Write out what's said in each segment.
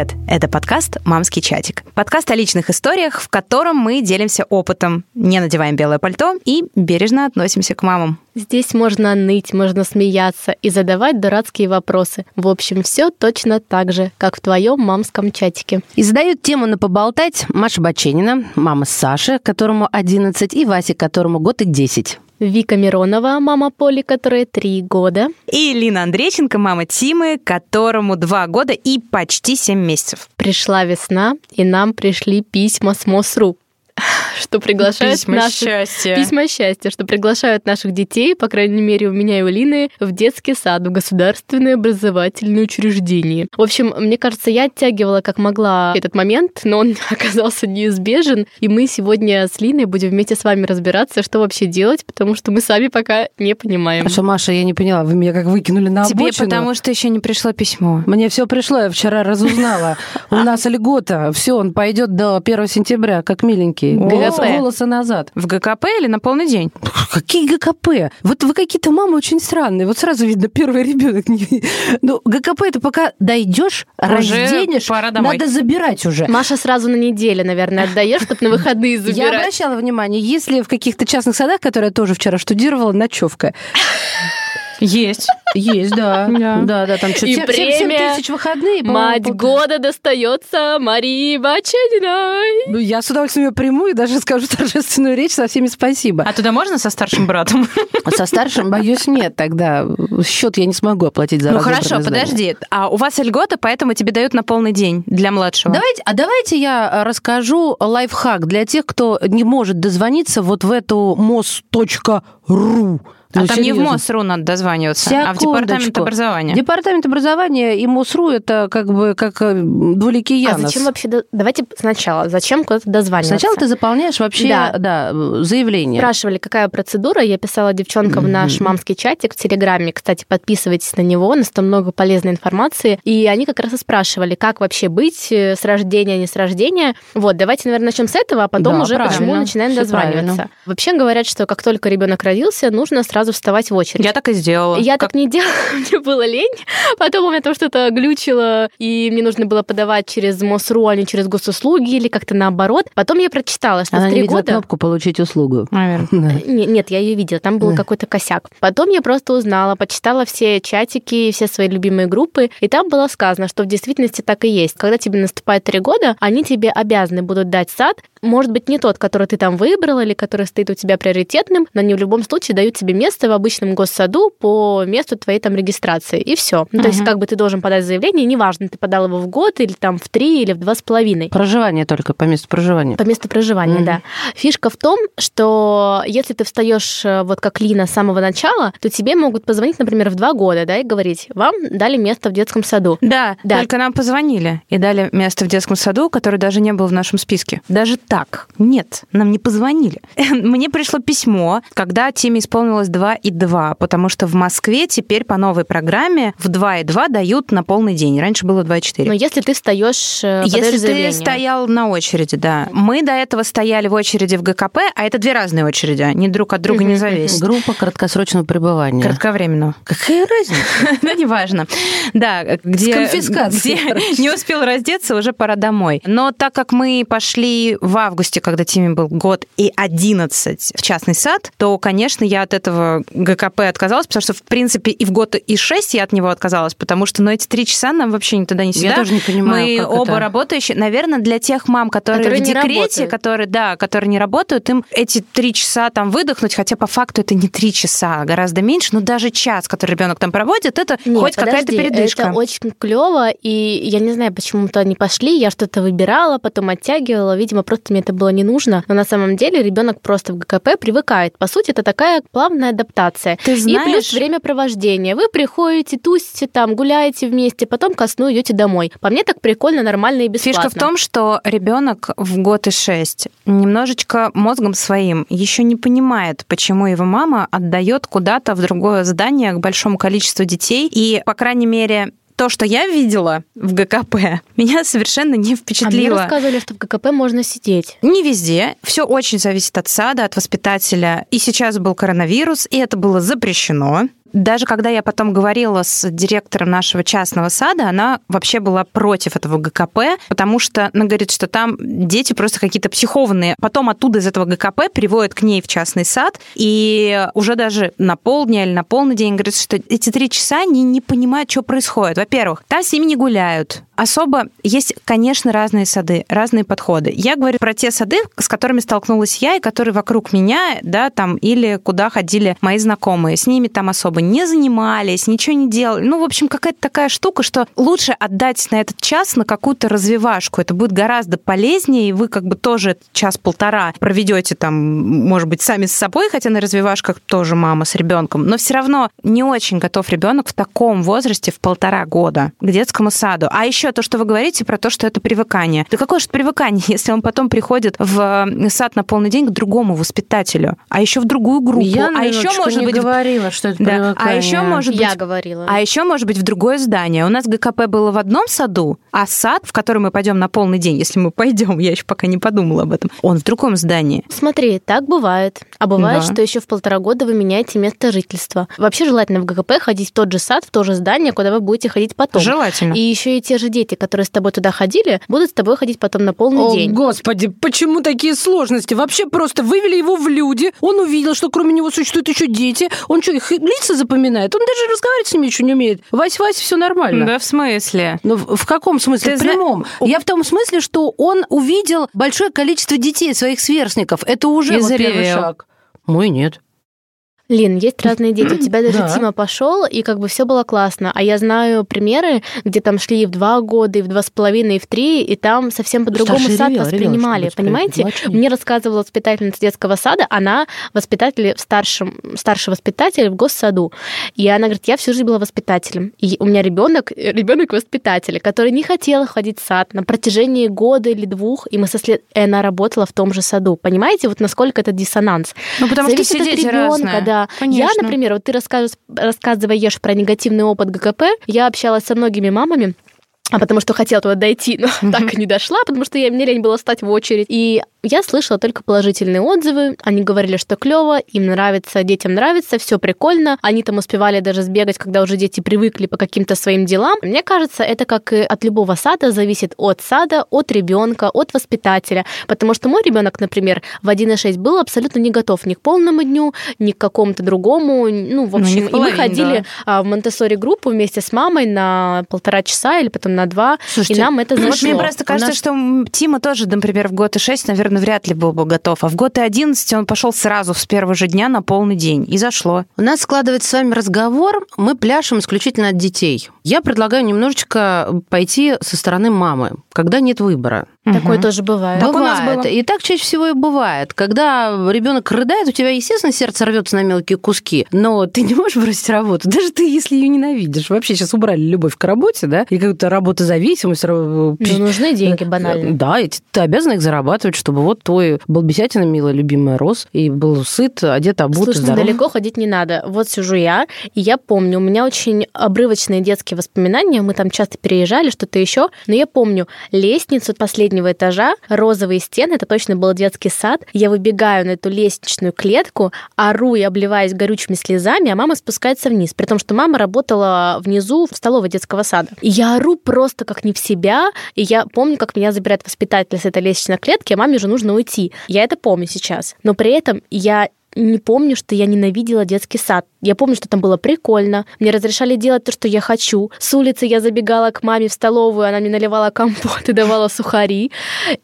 Привет! Это подкаст «Мамский чатик». Подкаст о личных историях, в котором мы делимся опытом, не надеваем белое пальто и бережно относимся к мамам. Здесь можно ныть, можно смеяться и задавать дурацкие вопросы. В общем, все точно так же, как в твоем мамском чатике. И задают тему на поболтать Маша Баченина, мама Саши, которому 11, и Вася, которому год и 10. Вика Миронова, мама Поли, которой три года. И Лина Андрейченко, мама Тимы, которому два года и почти семь месяцев. Пришла весна, и нам пришли письма с МОСРУ что приглашают Письма наших... счастья. Письма счастья, что приглашают наших детей, по крайней мере, у меня и у Лины, в детский сад, в государственное образовательное учреждение. В общем, мне кажется, я оттягивала как могла этот момент, но он оказался неизбежен, и мы сегодня с Линой будем вместе с вами разбираться, что вообще делать, потому что мы сами пока не понимаем. А что, Маша, я не поняла, вы меня как выкинули на Тебе обочину? потому что еще не пришло письмо. Мне все пришло, я вчера разузнала. У нас льгота. Все, он пойдет до 1 сентября, как миленький. О. Волосы волосы назад. В ГКП или на полный день? Какие ГКП? Вот вы какие-то мамы очень странные. Вот сразу видно, первый ребенок. Ну, ГКП это пока дойдешь, разденешь, пора домой. надо забирать уже. Маша сразу на неделю, наверное, отдаешь, чтобы на выходные Я забирать. обращала внимание, если в каких-то частных садах, которые я тоже вчера штудировала, ночевка. Есть. Есть, да. Да. Да, там что-то И 7 премия тысяч выходные. Мать года достается Марии Бачениной. Ну, я с удовольствием ее приму и даже скажу торжественную речь со всеми спасибо. А туда можно со старшим братом? Со старшим, боюсь, нет тогда. Счет я не смогу оплатить за Ну хорошо, подожди. А у вас льгота, поэтому тебе дают на полный день для младшего. Давайте, а давайте я расскажу лайфхак для тех, кто не может дозвониться вот в эту mos.ru. А Ну, там не в серьезно. МОСРУ надо дозваниваться, а в департамент Секундочку. образования. Департамент образования и МОСРУ это как бы как э, двуликий А Янос. зачем вообще... Давайте сначала. Зачем куда-то дозваниваться? Сначала ты заполняешь вообще Да. да. заявление. Спрашивали, какая процедура. Я писала девчонкам в наш мамский чатик в Телеграме. Кстати, подписывайтесь на него, у нас там много полезной информации. И они как раз и спрашивали, как вообще быть э, с рождения, не с рождения. Вот, давайте, наверное, начнем с этого, а потом Да, уже почему правильно. начинаем Всё дозваниваться. правильно. Вообще говорят, что как только ребенок родился, нужно сразу вставать в очередь. Я так и сделала. Я Как- так не делала, мне было лень. Потом у меня там что-то глючило, и мне нужно было подавать через МОСРУ, а не через госуслуги, или как-то наоборот. Потом я прочитала, что Она в три года... кнопку «Получить услугу». Наверное. Да. Не- Нет, я ее видела, там был Да. какой-то косяк. Потом я просто узнала, почитала все чатики, все свои любимые группы, и там было сказано, что в действительности так и есть. Когда тебе наступает три года, они тебе обязаны будут дать сад, может быть, не тот, который ты там выбрал или который стоит у тебя приоритетным, но они в любом случае дают тебе место место в обычном госсаду по месту твоей там регистрации. И все. Ну, то uh-huh. есть, как бы ты должен подать заявление, неважно, ты подал его в год или там в три или в два с половиной. Проживание только по месту проживания. По месту проживания, uh-huh. да. Фишка в том, что если ты встаешь э, вот как Лина с самого начала, то тебе могут позвонить, например, в два года, да, и говорить, вам дали место в детском саду. Да, да. только нам позвонили и дали место в детском саду, который даже не был в нашем списке. Даже так. Нет, нам не позвонили. Мне пришло письмо, когда Тиме исполнилось 2,2, потому что в Москве теперь по новой программе в 2,2 дают на полный день. Раньше было 2,4. Но если ты встаешь э, Если ты стоял на очереди, да. Мы до этого стояли в очереди в ГКП, а это две разные очереди, они друг от друга не зависят. Группа краткосрочного пребывания. Кратковременного. Какая разница? Да ну, неважно. Да, где... не успел раздеться, уже пора домой. Но так как мы пошли в августе, когда Тиме был год и 11 в частный сад, то, конечно, я от этого ГКП отказалась, потому что, в принципе, и в год и 6 я от него отказалась, потому что, ну, эти три часа нам вообще ни туда, ни сюда. Я тоже не понимаю, Мы оба это. работающие. Наверное, для тех мам, которые, Которые в декрете, которые, да, которые не работают, им эти три часа там выдохнуть, хотя по факту это не три часа, а гораздо меньше, но даже час, который ребенок там проводит, это Нет, хоть какая-то передышка. Это очень клево, и я не знаю, почему то они пошли. Я что-то выбирала, потом оттягивала. Видимо, просто мне это было не нужно. Но на самом деле ребенок просто в ГКП привыкает. По сути, это такая плавная адаптация. Ты И плюс знаешь, времяпровождение. Вы приходите, тусите там, гуляете вместе, потом ко сну идете домой. По мне так прикольно, нормально и бесплатно. Фишка в том, что ребенок в год и шесть немножечко мозгом своим еще не понимает, почему его мама отдает куда-то в другое здание к большому количеству детей. И, по крайней мере, то, что я видела в ГКП, меня совершенно не А мне впечатлило. рассказывали, что в ГКП можно сидеть. Не везде. Все очень зависит от сада, от воспитателя. И сейчас был коронавирус, и это было запрещено. Даже когда я потом говорила с директором нашего частного сада, она вообще была против этого ГКП, потому что она говорит, что там дети просто какие-то психованные. Потом оттуда из этого ГКП переводят к ней в частный сад, и уже даже на полдня или на полный день говорит, что эти три часа они не понимают, что происходит. Во-первых, там с ними не гуляют, особо есть, конечно, разные сады, разные подходы. Я говорю про те сады, с которыми столкнулась я, и которые вокруг меня, да, там, или куда ходили мои знакомые. С ними там особо не занимались, ничего не делали. Ну, в общем, какая-то такая штука, что лучше отдать на этот час на какую-то развивашку. Это будет гораздо полезнее, и вы как бы тоже час-полтора проведете там, может быть, сами с собой, хотя на развивашках тоже мама с ребенком, но все равно не очень готов ребенок в таком возрасте, в полтора года, к детскому саду. А еще то, что вы говорите про то, что это привыкание. Да какое же привыкание, если он потом приходит в сад на полный день к другому воспитателю, а еще в другую группу, Я, а еще может не быть говорила, что это да. А еще может быть Я говорила. а еще может быть в другое здание. У нас ГКП было в одном саду, а сад, в который мы пойдем на полный день, если мы пойдем, я еще пока не подумала об этом, он в другом здании. Смотри, так бывает. А бывает, Да. что еще в полтора года вы меняете место жительства. Вообще желательно в ГКП ходить в тот же сад, в то же здание, куда вы будете ходить потом. Желательно. И еще и те же дети, которые с тобой туда ходили, будут с тобой ходить потом на полный О, день. господи, почему такие сложности? Вообще просто вывели его в люди, он увидел, что кроме него существуют еще дети, он что, их лица запоминает? Он даже разговаривать с ними еще не умеет. Вась-Вась, все нормально. Да, в смысле? Ну, в каком смысле? Ты в зна- прямом. Я в том смысле, что он увидел большое количество детей, своих сверстников. Это уже заревел. шаг. Мой нет. Лин, есть разные дети. У тебя даже Да. Тима пошел, и как бы все было классно. А я знаю примеры, где там шли и в два года, и в два с половиной, и в три, и там совсем по-другому сад ревел, ревел, воспринимали. чтобы понимаете? младший. Мне рассказывала воспитательница детского сада, она воспитатель в старшем, старший воспитатель в госсаду. И она говорит, я всю жизнь была воспитателем. И у меня ребенок, ребенок воспитателя, который не хотел ходить в сад на протяжении года или двух, и мы со след... она работала в том же саду. Понимаете, вот насколько это диссонанс? Ну, потому что Зависит все от дети ребенка, разные. да. Конечно. Я, например, вот ты рассказываешь, рассказываешь про негативный опыт ГКП, я общалась со многими мамами, а потому что хотела туда дойти, но так и не дошла, потому что я, мне лень было стать в очередь. И я слышала только положительные отзывы. Они говорили, что клево, им нравится, детям нравится, все прикольно. Они там успевали даже сбегать, когда уже дети привыкли по каким-то своим делам. Мне кажется, это как и от любого сада зависит от сада, от ребенка, от воспитателя. Потому что мой ребенок, например, в 1,6 был абсолютно не готов ни к полному дню, ни к какому-то другому. Ну, в Ну, общем, к и мы половине, ходили а, в Монтессори группу вместе с мамой на полтора часа или потом на два, Слушайте, и нам это Вот зашло. мне просто кажется, нас- что Тима тоже, например, в год и 6, наверное, вряд ли был бы готов. А в год и 11 он пошел сразу с первого же дня на полный день. И зашло. У нас складывается с вами разговор, мы пляшем исключительно от детей. Я предлагаю немножечко пойти со стороны мамы, когда нет выбора. Такое Мгм. тоже бывает. Так у нас бывает. было. И так чаще всего и бывает. Когда ребенок рыдает, у тебя, естественно, сердце рвется на мелкие куски, но ты не можешь бросить работу. Даже ты, если ее ненавидишь. Вообще сейчас убрали любовь к работе, да, и какую-то работозависимость. ра- Ну, нужны деньги банально. Да, и ты- обязана их зарабатывать, чтобы вот твой балбесятина, милая, любимая, рос, и был сыт, одет, обут, и Слушайте, здоров. далеко ходить не надо. Вот сижу я, и я помню, у меня очень обрывочные детские воспоминания, мы там часто переезжали, что-то еще, но я помню лестницу последнего этажа, розовые стены, это точно был детский сад, я выбегаю на эту лестничную клетку, ору и обливаюсь горючими слезами, а мама спускается вниз, при том, что мама работала внизу в столовой детского сада. И я ору просто как не в себя, и я помню, как меня забирает воспитатель с этой лестничной клетки, а маме же нужно уйти. Я это помню сейчас. Но при этом я не помню, что я ненавидела детский сад. Я помню, что там было прикольно. Мне разрешали делать то, что я хочу. С улицы я забегала к маме в столовую, она мне наливала компот и давала сухари.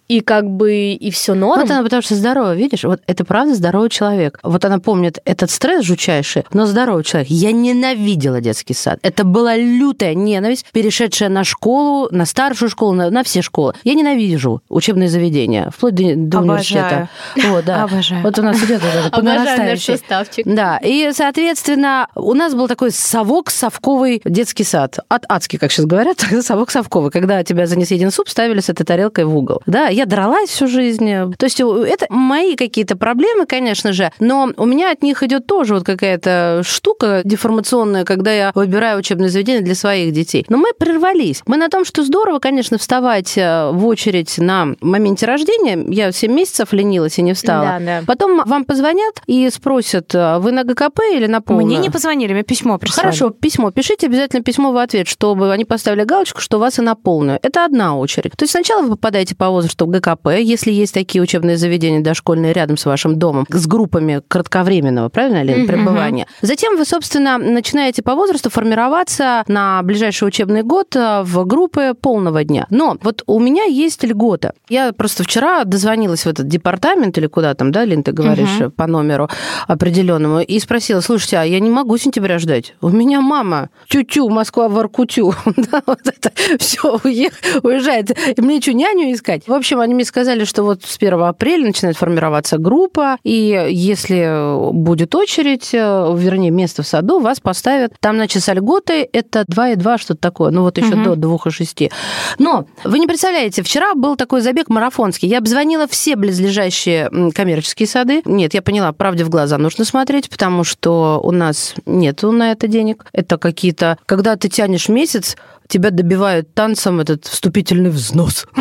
И как бы и все норм. Вот она потому что здоровая, видишь? Вот это правда здоровый человек. Вот она помнит этот стресс жучайший, но здоровый человек. Я ненавидела детский сад. Это была лютая ненависть, перешедшая на школу, на старшую школу, на, на все школы. Я ненавижу учебные заведения, вплоть до, до Обожаю. университета. Вот, да. Обожаю. Вот у нас идет вот это по Обожаю наш составчик. Да, и, соответственно, у нас был такой совок-совковый детский сад. От адский, как сейчас говорят, совок-совковый, когда тебя за несъеденный суп ставили с этой тарелкой в угол. Да, я дралась всю жизнь. То есть это мои какие-то проблемы, конечно же, но у меня от них идет тоже вот какая-то штука деформационная, когда я выбираю учебное заведение для своих детей. Но мы прервались. Мы на том, что здорово, конечно, вставать э, в очередь на моменте рождения. Я 7 месяцев ленилась и не встала. Да, да. Потом вам позвонят и спросят, а вы на ГКП или на полном полная. Мне не позвонили, мне письмо прислали. Хорошо, письмо. Пишите обязательно письмо в ответ, чтобы они поставили галочку, что у вас и на полную. Это одна очередь. То есть сначала вы попадаете по возрасту в ГКП, если есть такие учебные заведения дошкольные рядом с вашим домом, с группами кратковременного, правильно, Лен, Мгм. пребывания. Затем вы, собственно, начинаете по возрасту формироваться на ближайший учебный год э, в группы полного дня. Но вот у меня есть льгота. Я просто вчера дозвонилась в этот департамент или куда там, да, Лин, ты говоришь, Мгм. по номеру определенному, и спросила, слушайте, а я не могу сентября ждать. У меня мама тю-тю, Москва в Аркутю. Да, вот это все уезжает. И мне что, няню искать? В общем, они мне сказали, что вот с 1 апреля начинает формироваться группа, и если будет очередь, э, вернее, место в саду, вас поставят. Там, значит, с льготой это 2,2, что-то такое, ну вот еще Мгм. до 2,6. Но вы не представляете, вчера был такой забег марафонский. Я обзвонила все близлежащие коммерческие сады. Нет, я поняла, правде в глаза нужно смотреть, потому что у нас нету на это денег. Это какие-то... Когда ты тянешь месяц, тебя добивают танцем этот вступительный взнос.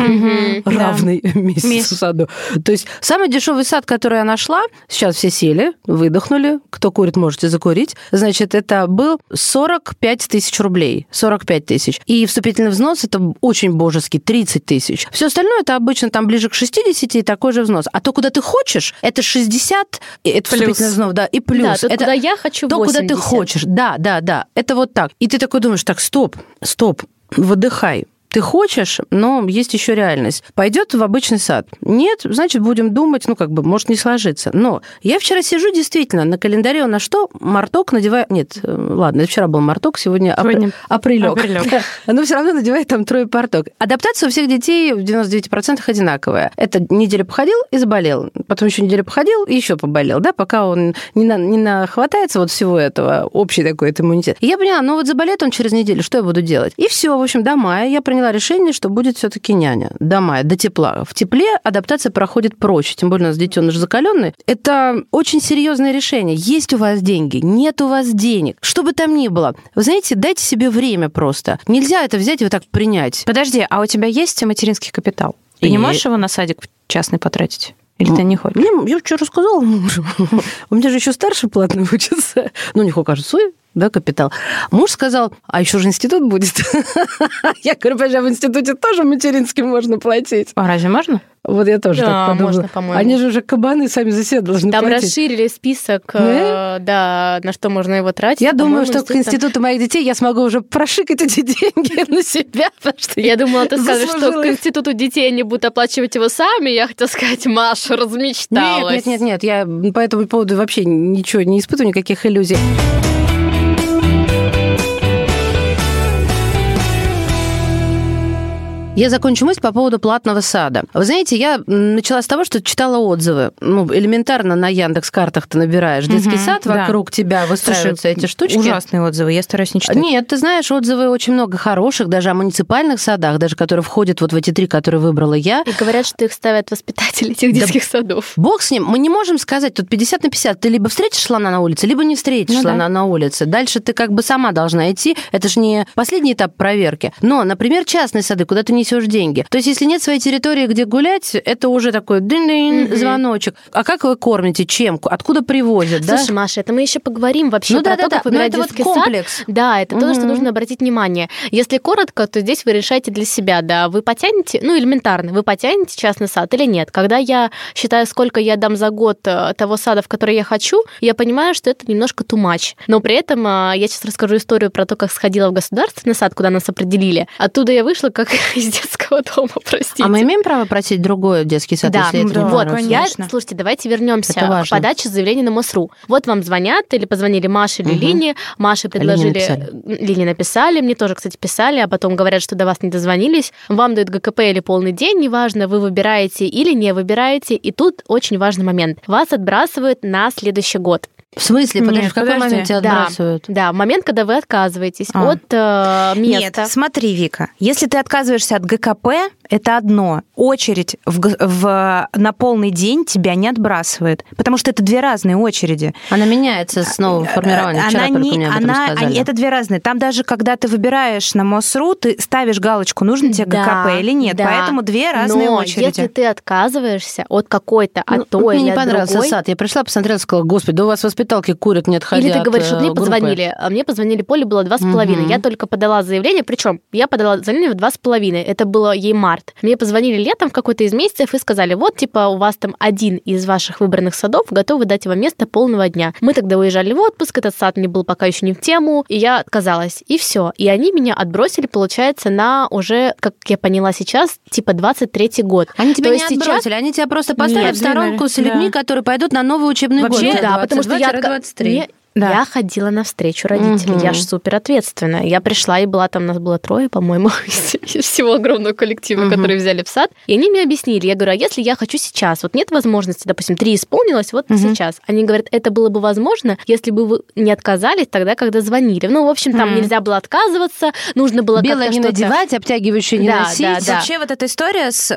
Да. равный месяцу Месяц. саду. То есть самый дешевый сад, который я нашла, сейчас все сели, выдохнули, кто курит, можете закурить. Значит, это был 45 тысяч рублей. 45 тысяч. И вступительный взнос это очень божеский, 30 тысяч. Все остальное это обычно там ближе к 60 и такой же взнос. А то, куда ты хочешь, это 60, и это Плюс. вступительный взнос, да, и плюс. Да, это куда я хочу то, куда ты 80. хочешь. Да, да, да. Это вот так. И ты такой думаешь, так, стоп, стоп, выдыхай. Ты хочешь, но есть еще реальность. Пойдет в обычный сад. Нет, значит, будем думать, ну, как бы, может не сложиться. Но я вчера сижу действительно на календаре, на что марток надеваю... Нет, э, ладно, вчера был марток, сегодня, Сегодня апрелёк. апрелёк. Но все равно надевает там трое порток. Адаптация у всех детей в 99% одинаковая. Это неделю походил и заболел. Потом еще неделю походил и еще поболел, да, пока он не, на, не нахватается вот всего этого, общий такой иммунитет. И я поняла, ну вот заболеет он через неделю, что я буду делать? И все, в общем, до мая я приняла решение, что будет все-таки няня. До мая, до тепла. В тепле адаптация проходит проще, тем более у нас детеныш закаленный. Это очень серьезное решение. Есть у вас деньги, нет у вас денег. Что бы там ни было, вы знаете, дайте себе время просто. Нельзя это взять и вот так принять. Подожди, а у тебя есть материнский капитал? Ты И- не можешь его на садик частный потратить? Или ты не хочешь? Не, я вчера рассказала мужу. У меня же еще старший платный учится. Ну, у них кажется, свой, да, капитал. Муж сказал, а еще же институт будет. Я говорю, подожди, а в институте тоже материнским можно платить. А разве можно? Вот я тоже Да, так подумала. можно, по-моему. Они же уже кабаны сами за себя должны Там платить. расширили список, э, да, на что можно его тратить. Я думаю, что к институт- институту моих детей я смогу уже прошикать эти деньги на себя, потому что Я думала, ты скажешь, что к институту детей они будут оплачивать его сами. Я хотела сказать, Маша Нет, размечталась. нет, нет, нет, я по этому поводу вообще ничего не испытываю, никаких иллюзий. Я закончу мысль по поводу платного сада. Вы знаете, я начала с того, что читала отзывы. Ну, элементарно на Яндекс картах ты набираешь детский Мгм, сад, да. вокруг тебя выстраиваются эти штучки. Ужасные отзывы, я стараюсь не читать. Нет, ты знаешь, отзывы очень много хороших, даже о муниципальных садах, даже которые входят вот в эти три, которые выбрала я. И говорят, что их ставят воспитатели этих Да. детских садов. Бог с ним, мы не можем сказать, тут 50 на 50. Ты либо встретишь слона на улице, либо не встретишь Ну да. слона на улице. Дальше ты как бы сама должна идти. Это же не последний этап проверки. Но, например, частные сады, куда ты несешь деньги. То есть, если нет своей территории, где гулять, это уже такой дын-дын, звоночек. А как вы кормите? Чем? Откуда привозят? да? Слушай, Маша, это мы еще поговорим вообще ну про да, да, то, да. как Но выбирать это вот детский сад. комплекс. Да, это то, на что нужно обратить внимание. Если коротко, то здесь вы решаете для себя, да, вы потянете, ну, элементарно, вы потянете частный сад или нет. Когда я считаю, сколько я дам за год э, того сада, в который я хочу, я понимаю, что это немножко too much. Но при этом э, я сейчас расскажу историю про то, как сходила в государственный сад, куда нас определили. Оттуда я вышла как из детского дома, простите. А мы имеем право просить другой детский сад, Да, если это не да, вот, понравится? я, конечно. слушайте, давайте вернемся Это к подаче заявления на МОСРУ. Вот вам звонят или позвонили Маше или Мгм. Лине, Маше предложили. Лине написали, мне тоже, кстати, писали, а потом говорят, что до вас не дозвонились. Вам дают ГКП или полный день, неважно, вы выбираете или не выбираете. И тут очень важный момент. Вас отбрасывают на следующий год. В смысле? Подожди, Нет, в какой подожди. момент тебя Да. отбрасывают? Да, момент, когда вы отказываетесь А. от э, места. Нет, смотри, Вика, если ты отказываешься от ГКП это одно. Очередь в, в- на полный день тебя не отбрасывает, потому что это две разные очереди. Она меняется с новым формированием. Вчера она только не, мне об этом она, сказали. это две разные. Там даже когда ты выбираешь на МОСРУ, ты ставишь галочку, нужно тебе Да, ГКП или нет. да. Поэтому две разные Но очереди. если ты отказываешься от какой-то, Ну, от той мне не или понравился другой, сад. Я пришла, посмотрела, сказала, господи, да у вас воспиталки курят, не отходя Или ты говоришь, вот э, мне группы». позвонили, а мне позвонили, Поле было два с половиной. Я только подала заявление, причем я подала заявление в два с половиной. Это было ей март. Мне позвонили летом в какой-то из месяцев и сказали, вот, типа, у вас там один из ваших выбранных садов готовы дать вам место полного дня. Мы тогда уезжали в отпуск, этот сад мне был пока еще не в тему, и я отказалась. И все. И они меня отбросили, получается, на уже, как я поняла сейчас, типа 23-й год. Они тебя То не сейчас- отбросили, они тебя просто поставили Нет, в сторонку с да. людьми, которые пойдут на новый учебный Вообще, год. да, потому что я, 22-23. Да. я ходила навстречу родителей, я Мгм. же супер ответственная. Я пришла, и была там, нас было трое, по-моему, из, всего огромного коллектива, Мгм. которые взяли в сад. И они мне объяснили, я говорю, а если я хочу сейчас, вот нет возможности, допустим, три исполнилось, вот Мгм. сейчас. Они говорят, это было бы возможно, если бы вы не отказались тогда, когда звонили. Ну, в общем, там Мгм. нельзя было отказываться, нужно было Белое как-то не что-то- надевать, обтягивающее не Да, носить. да, да. Вообще вот эта история с...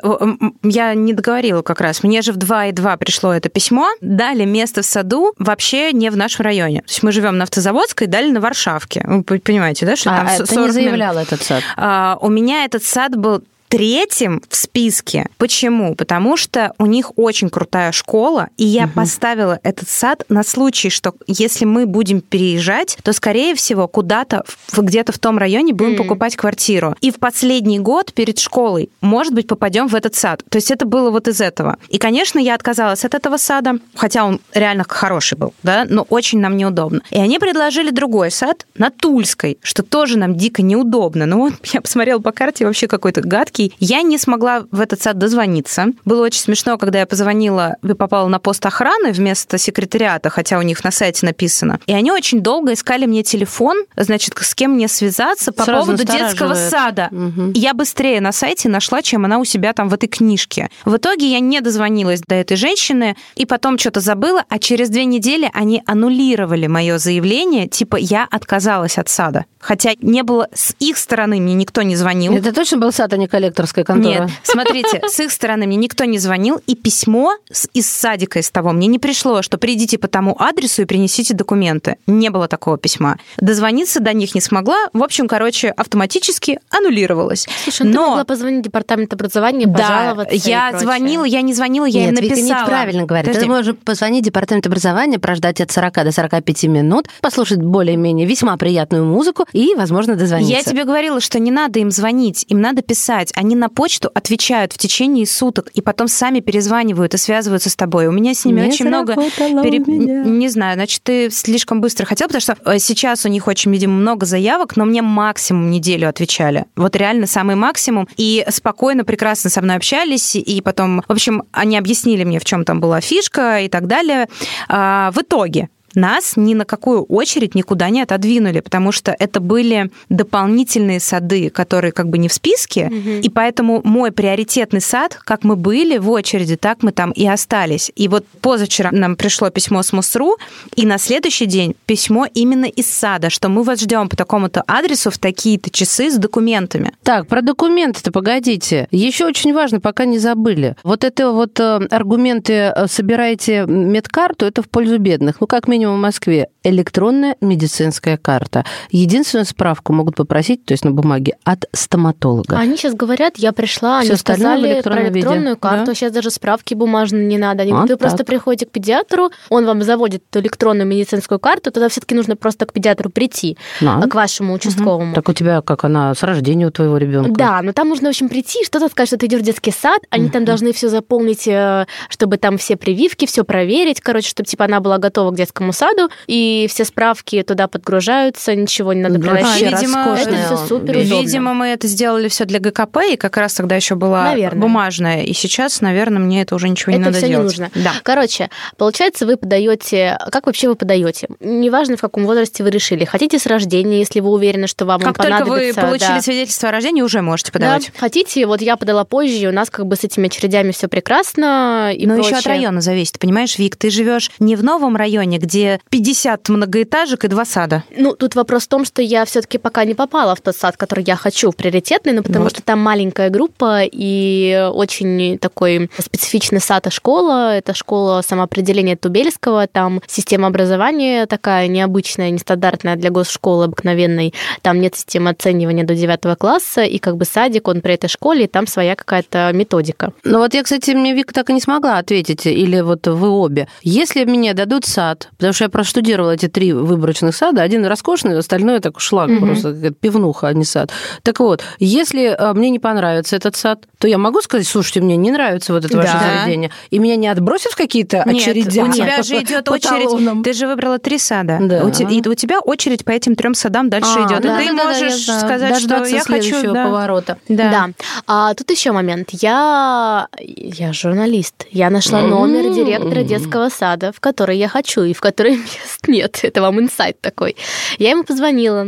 Я не договорила как раз. Мне же в 2 и 2 пришло это письмо. Дали место в саду вообще не в нашем районе. То есть мы живем на Автозаводской, дали на Варшавке. Вы понимаете, да, что А, там а ты 40 не минут. заявлял этот сад? А, у меня этот сад был третьим в списке. Почему? Потому что у них очень крутая школа, и я Мгм. поставила этот сад на случай, что если мы будем переезжать, то, скорее всего, куда-то где-то в том районе будем М. покупать квартиру. И в последний год перед школой, может быть, попадем в этот сад. То есть это было вот из этого. И, конечно, я отказалась от этого сада, хотя он реально хороший был, да, но очень нам неудобно. И они предложили другой сад на Тульской, что тоже нам дико неудобно. Ну вот я посмотрела по карте, вообще какой-то гадкий. Я не смогла в этот сад дозвониться. Было очень смешно, когда я позвонила и попала на пост охраны вместо секретариата, хотя у них на сайте написано. И они очень долго искали мне телефон, значит, с кем мне связаться по Сразу поводу детского сада. Мгм. Я быстрее на сайте нашла, чем она у себя там в этой книжке. В итоге я не дозвонилась до этой женщины, и потом что-то забыла, а через две недели они аннулировали мое заявление, типа я отказалась от сада. Хотя не было с их стороны, мне никто не звонил. Это точно был сад, а не коллекторская контора? Нет, смотрите, с их стороны мне никто не звонил, и письмо с- из садика из того мне не пришло, что придите по тому адресу и принесите документы. Не было такого письма. Дозвониться до них не смогла. В общем, короче, автоматически аннулировалось. Слушай, ну ты Но- могла позвонить в департамент образования, Да, пожаловаться и я звонила, я не звонила, я им Нет, Вика написала. неправильно говорит. Подожди. Ты можешь позвонить в департамент образования, прождать от 40 до 45 минут, послушать более-менее весьма приятную музыку и, возможно, дозвониться. Я тебе говорила, что не надо им звонить, им надо писать. Они на почту отвечают в течение суток и потом сами перезванивают и связываются с тобой. У меня с ними Не очень много... пере-. Не знаю, значит, ты слишком быстро хотел, потому что э, сейчас у них очень, видимо, много заявок, но мне максимум неделю отвечали. Вот реально самый максимум. И спокойно, прекрасно со мной общались. И потом, в общем, они объяснили мне, в чем там была фишка и так далее. А, в итоге нас ни на какую очередь никуда не отодвинули, потому что это были дополнительные сады, которые как бы не в списке, Мгм. и поэтому мой приоритетный сад, как мы были в очереди, так мы там и остались. И вот позавчера нам пришло письмо с МУСРУ, и на следующий день письмо именно из сада, что мы вас ждем по такому-то адресу в такие-то часы с документами. Так, про документы-то погодите. Еще очень важно, пока не забыли. Вот это вот э, аргументы э, «собираете медкарту» — это в пользу бедных. Ну, как минимум в Москве. Электронная медицинская карта. Единственную справку могут попросить, то есть на бумаге, от стоматолога. Они сейчас говорят, я пришла, Всё они сказали про электронном виде, электронную карту, да? сейчас даже справки бумажные не надо. Они А, говорят, вы просто так. приходите к педиатру, он вам заводит электронную медицинскую карту, тогда все-таки нужно просто к педиатру прийти, а к вашему участковому. Так у тебя, как она, с рождения у твоего ребенка? Да, но там нужно, в общем, прийти, что-то сказать, что ты идешь в детский сад, они там должны все заполнить, э, чтобы там все прививки, все проверить, короче, чтобы типа она была готова к детскому саду, и все справки туда подгружаются, ничего не надо Да, приносить. вообще роскошно. Это все супер Видимо, Видимо, мы это сделали все для ГКП, и как раз тогда еще была Наверное. бумажная. И сейчас, наверное, мне это уже ничего не Это надо всё не делать. нужно. Да. Короче, получается, вы подаете. Как вообще вы подаете? Неважно, в каком возрасте вы решили. Хотите с рождения, если вы уверены, что вам Как он только вы понадобится. получили да. свидетельство о рождении, уже можете Да, подавать. хотите, вот я подала позже, и у нас как бы с этими очередями все прекрасно и Но прочее. еще от района зависит, понимаешь, Вик, ты живешь не в новом районе, где где 50 многоэтажек и два сада. Ну, тут вопрос в том, что я все-таки пока не попала в тот сад, который я хочу, в приоритетный, ну, потому Вот. что там маленькая группа и очень такой специфичный сад и школа. Это школа самоопределения Тубельского, там система образования такая необычная, нестандартная для госшколы обыкновенной. Там нет системы оценивания до 9 класса, и как бы садик, он при этой школе, и там своя какая-то методика. Ну вот я, кстати, мне Вика так и не смогла ответить, или вот вы обе. Если мне дадут сад, потому что я проштудировала эти три выборочных сада, один роскошный, остальное так шлак Мгм. просто, как пивнуха, а не сад. Так вот, если а, мне не понравится этот сад, то я могу сказать, слушайте, мне не нравится вот это ваше Да. заведение, и меня не отбросят в какие-то Нет, очередя? у тебя же идет очередь. Ты же выбрала три сада. Да. У те- и у тебя очередь по этим трем садам дальше А, идет. да, ты да, да, можешь я знаю. сказать, что я хочу. Да. поворота. Да. Да. А тут еще момент. Я, я журналист. Я нашла номер директора детского сада, в который я хочу и в который мест нет. Это вам инсайт такой. Я ему позвонила.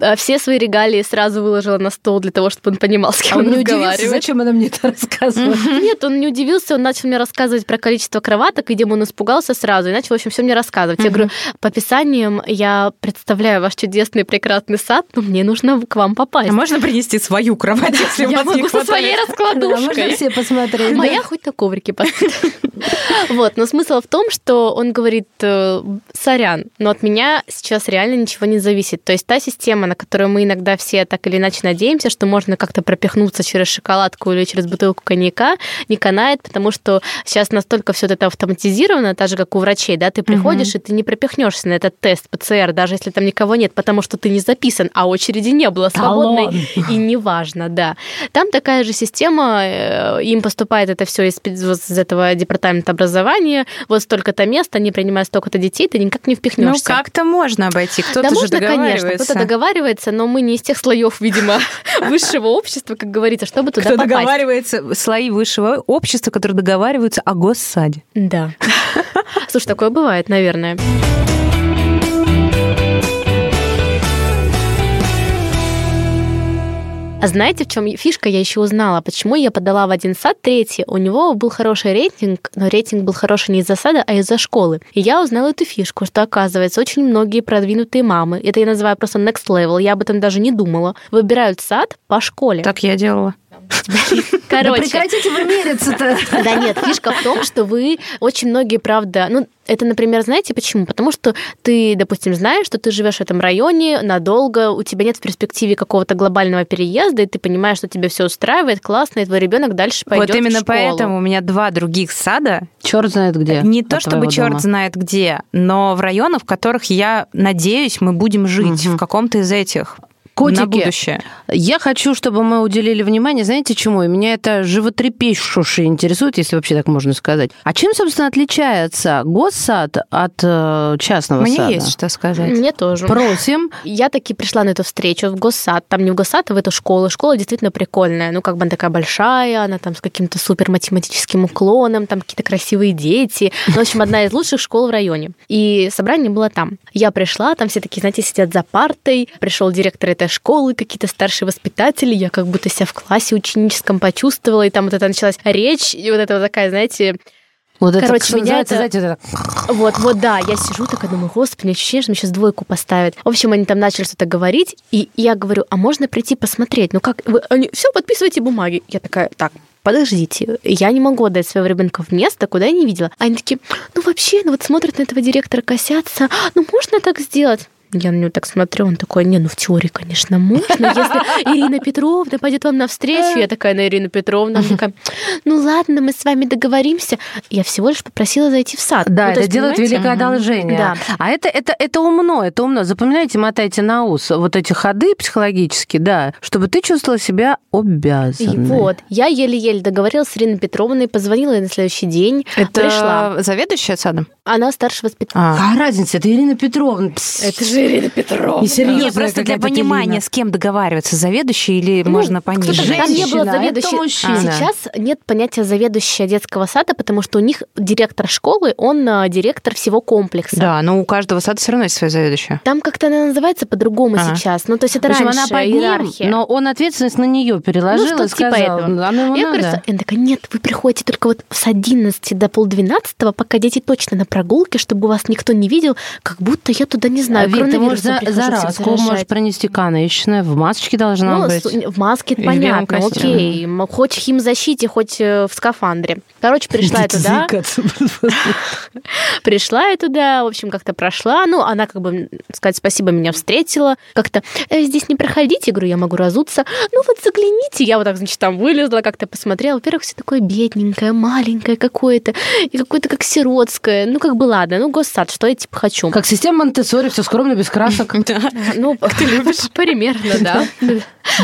А, Все свои регалии сразу выложила на стол для того, чтобы он понимал, с А кем он он не удивился, зачем она мне это рассказывает? Нет, он не удивился, он начал мне рассказывать про количество кроваток, видимо, он испугался сразу и начал, в общем, все мне рассказывать. Я говорю, по описаниям я представляю ваш чудесный, прекрасный сад, но мне нужно к вам попасть. А можно принести свою кровать, если Я могу со своей можно раскладушкой. все посмотреть. Моя хоть на коврике поставит. Вот, но смысл в том, что он говорит, э, сорян, но от меня сейчас реально ничего не зависит. То есть та система, на которую мы иногда все так или иначе надеемся, что можно как-то пропихнуться через шоколадку или через бутылку коньяка, не канает, потому что сейчас настолько все это автоматизировано, так же, как у врачей, да, ты приходишь, и ты не пропихнешься на этот тест ПЦР, даже если там никого нет, потому что ты не записан, а очереди не было свободной, Талон. и неважно, да. Там такая же система, э, им поступает это все из, из этого департамента образования, вот столько-то мест, они принимают столько-то детей, ты никак не Ну, впихнешься. как-то можно обойти. Кто-то да же можно, конечно, договаривается. кто-то договаривается, но мы не из тех слоев, видимо, высшего общества, как говорится, чтобы туда Кто попасть. договаривается, слои высшего общества, которые договариваются о госсаде. Да. Слушай, такое бывает, наверное. А знаете, в чем фишка я еще узнала? Почему я подала в один сад третий? У него был хороший рейтинг, но рейтинг был хороший не из-за сада, а из-за школы. И я узнала эту фишку, что, оказывается, очень многие продвинутые мамы, это я называю просто next level, я об этом даже не думала, выбирают сад по школе. Так я делала. Да Короче, прекратите вы мериться-то. да нет, фишка в том, что вы очень многие, правда, ну, это, например, знаете почему? Потому что ты, допустим, знаешь, что ты живешь в этом районе надолго, у тебя нет в перспективе какого-то глобального переезда, и ты понимаешь, что тебе все устраивает, классно, и твой ребенок дальше пойдет вот именно в школу. поэтому у меня два других сада. Черт знает где. Не то чтобы черт дома. знает где, но в районах, в которых я надеюсь, мы будем жить Мгм. в каком-то из этих. Котики. На будущее. Я хочу, чтобы мы уделили внимание, знаете, чему? И меня это животрепещуще интересует, если вообще так можно сказать. А чем, собственно, отличается госсад от э, частного Мне сада? есть что сказать. Мне тоже. Просим. Я таки пришла на эту встречу в госсад. Там не в госсад, а в эту школу. Школа действительно прикольная. Ну, как бы она такая большая, она там с каким-то супер математическим уклоном, там какие-то красивые дети. Ну, в общем, одна из лучших школ в районе. И собрание было там. Я пришла, там все такие, знаете, сидят за партой. Пришел директор этой школы, какие-то старшие воспитатели. Я как будто себя в классе ученическом почувствовала. И там вот это началась речь. И вот это вот такая, знаете, Вот это, Короче, что меня это- знаете, вот это... вот, вот, да, я сижу такая, думаю, господи, ощущение, что мне сейчас двойку поставят. В общем, они там начали что-то говорить, и я говорю, а можно прийти посмотреть? Ну как, вы, они, все, подписывайте бумаги. Я такая, так, подождите, я не могу отдать своего ребенка в место, куда я не видела. Они такие, ну вообще, ну вот смотрят на этого директора, косятся, ну можно так сделать? Я на него так смотрю, он такой, не, ну в теории, конечно, можно, если Ирина Петровна пойдет вам навстречу. Я такая на Ирину Петровну, она такая, ну ладно, мы с вами договоримся. Я всего лишь попросила зайти в сад. Да, Ну, то это есть, делает понимаете? великое одолжение. Да. А это, это, это умно, это умно. Запоминайте, мотайте на ус вот эти ходы психологические, да, чтобы ты чувствовала себя И обязанной. вот, я еле-еле договорилась с Ириной Петровной, позвонила ей на следующий день, Это пришла. заведующая садом? Она старший воспитатель. А. Какая разница? Это Ирина Петровна. Пс. Это же Ирина Петровна. Не серьезная Не, просто для понимания, Ирина. с кем договариваться, заведующий или можно пониже. Кто-то- Там не было Женщина, заведующей. это мужчина. Сейчас нет понятия заведующая детского сада, потому что у них директор школы, он а, директор всего комплекса. Да, но у каждого сада все равно есть своя заведующая. Там как-то она называется по-другому Ага. сейчас. Ну, то есть это В общем, раньше она под ним, иерархия. но он ответственность на нее переложил ну, что и типа сказал, этого. «Ну, оно ему я надо». говорю, что- и она такая, нет, вы приходите только вот с 11 до полдвенадцатого, пока дети точно на прогулки, чтобы вас никто не видел, как будто я туда не знаю. Вик, ты можешь за, заразку можешь заражать». пронести канаечная, в масочке должна Ну, быть. в маске белом понятно, окей. Хоть в химзащите, хоть э, в скафандре. Короче, пришла я туда. Пришла я туда, в общем, как-то прошла. Ну, она, как бы, сказать спасибо, меня встретила. Как-то, «Э, здесь не проходите. Я говорю, я могу разуться. Ну, вот загляните. Я вот так, значит, там вылезла, как-то посмотрела. Во-первых, все такое бедненькое, маленькое какое-то. И какое-то как сиротское. Ну, как бы, ладно. Ну, госсад, что я, типа, хочу. Как система Монтессори, все скромно, без красок. Ну, ты любишь? Примерно, да.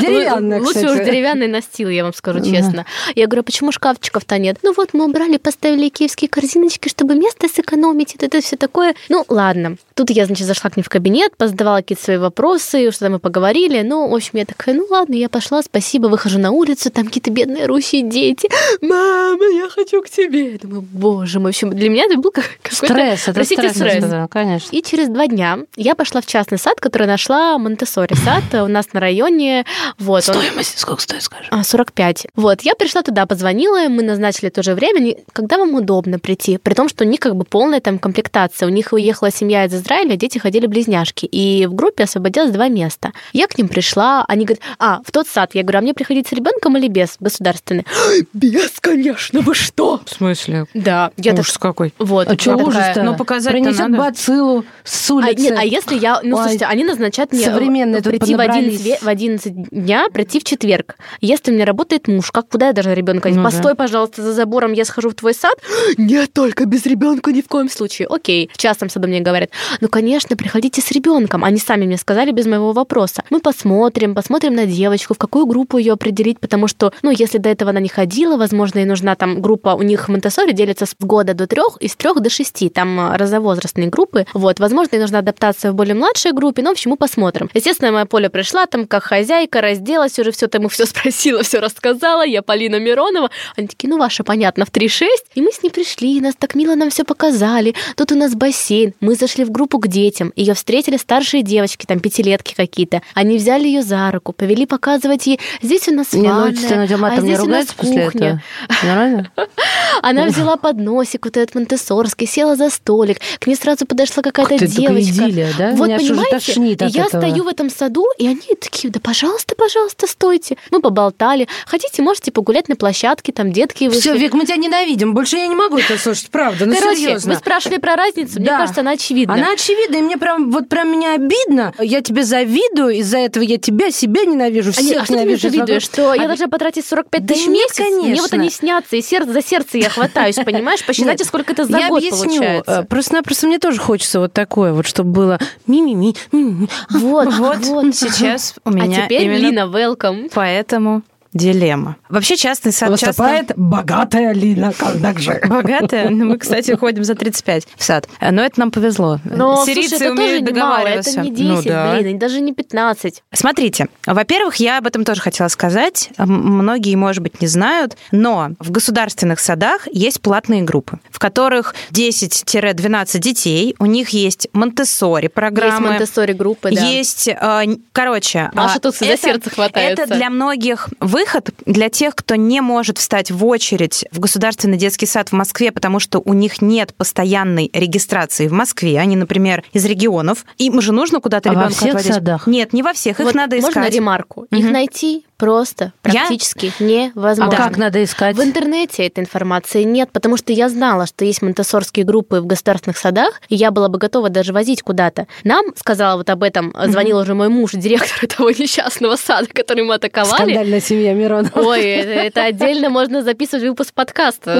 Деревянная, Лучше уж деревянный настил, я вам скажу Да. честно. Я говорю, «А почему шкафчиков-то нет? Ну вот мы убрали, поставили киевские корзиночки, чтобы место сэкономить, это, это все такое. Ну, ладно. Тут я, значит, зашла к ним в кабинет, позадавала какие-то свои вопросы, что-то мы поговорили. Ну, в общем, я такая, ну ладно, я пошла, спасибо, выхожу на улицу, там какие-то бедные русские дети. Мама, я хочу к тебе. Я думаю, боже мой, в общем, для меня это был как-. Стресс, это простите, стресс. да, Конечно. и через два дня я пошла в частный сад, который нашла Монтессори сад у нас на районе. Вот, он- Стоимость сколько стоит, скажи? а, 45. Вот, я пришла туда, позвонила, мы назначили то же время, когда вам удобно прийти, при том, что у них как бы полная там комплектация. У них уехала семья из Израиля, дети ходили близняшки, и в группе освободилось два места. Я к ним пришла, они говорят, а, в тот сад. Я говорю, а мне приходить с ребенком или без, государственный? Без, конечно, вы что? В смысле? Да, я так... Ужас какой. Вот, А что ужас-то? ну, показать-то Принесет бациллу с А, улицы. нет, а если я... Ну, Ой, слушайте, они назначают мне современные э, тут прийти в 11, поднабрались. ве- в 11 дня, прийти в четверг. Если у меня работает муж, как куда я даже ребенка? Ну да. Постой, пожалуйста, за забором, я схожу в твой сад. Нет, только без ребенка ни в коем случае. Окей. В частном саду мне говорят, ну, конечно, приходите с ребенком. Они сами мне сказали без моего вопроса. Мы посмотрим, посмотрим на девочку, в какую группу ее определить, потому что, ну, если до этого она не ходила, возможно, ей нужна там группа, у них в Монтессори делится с года до трех и с трех до шести, там э, разновозрастные группы. Вот, возможно, ей нужна адаптация в более младшей группе, но, в общем, мы посмотрим. Естественно, моя Поля пришла там как хозяйка, разделась уже все, там и все спросила, все рассказала, я Полина Миронова. Они такие, ну, ваша, понятно, в 3-6. И мы с ней пришли, нас так мило нам все показали. Тут у нас бассейн. Мы зашли в группу к детям. Ее встретили старшие девочки, там, пятилетки какие-то. Они взяли ее за руку, повели показывать ей, здесь у нас Не, ну, ванная, ну, а матом не здесь у нас кухня. Нормально? Она взяла подносик вот этот монтессорский, села за столик. К ней сразу подошла какая-то ты, девочка. идиллия, да? Вот, Меня понимаете, тошнит я этого. стою в этом саду, и они такие, да пожалуйста, пожалуйста, стойте. Мы поболтали. Хотите, можете погулять на площадке, там детки вышли. Все, Вик, мы тебя ненавидим. Больше я не могу это слушать, правда. Ну, Короче, серьезно. вы спрашивали про разницу, мне Да. кажется, она очевидна. Она очевидна, и мне прям, вот прям меня обидно. Я тебе завидую, из-за этого я тебя, себя ненавижу, А, всех не- а что ты ненавижу. завидуешь? вокруг. Что я А должна потратить 45 Да тысяч в нет, месяц? Мне вот конечно. они снятся, и сердце, за сердце я хватаюсь, понимаешь? Посчитайте, сколько это за я год получается. Э, Просто-напросто мне тоже хочется вот такое, вот чтобы было ми-ми-ми. Вот, Вот сейчас у А меня теперь, именно Лина, welcome. поэтому дилемма. Вообще частный сад Выступает богатая Лина Кандакжи. Богатая. Ну, Мы, кстати, ходим за 35 в сад. Но это нам повезло. Но, Сирийцы слушай, это тоже умеют немало, договариваться. это не Ну 10, да. блин, и даже не 15. Смотрите, во-первых, я об этом тоже хотела сказать. Многие, может быть, не знают, но в государственных садах есть платные группы, в которых 10-12 детей, у них есть Монтессори Есть программы, Монтессори группы, да. Есть, э, короче, Маша а, тут за это- сердце хватается. Это для многих выход, для тех, кто не может встать в очередь в государственный детский сад в Москве, потому что у них нет постоянной регистрации в Москве. Они, например, из регионов. Им же нужно куда-то А во ребенка всех отводить. садах? Нет, не во всех. Их Вот надо Можно искать. ремарку? Их Мгм. найти просто Я- практически А невозможно. как надо искать? В интернете этой информации нет, потому что я знала, что есть монтессорские группы в государственных садах, и я была бы готова даже возить куда-то. Нам сказала вот об этом, звонил уже мой муж, директор этого несчастного сада, который мы атаковали. Скандальная семья Миронова. Ой, это, это отдельно можно записывать выпуск подкаста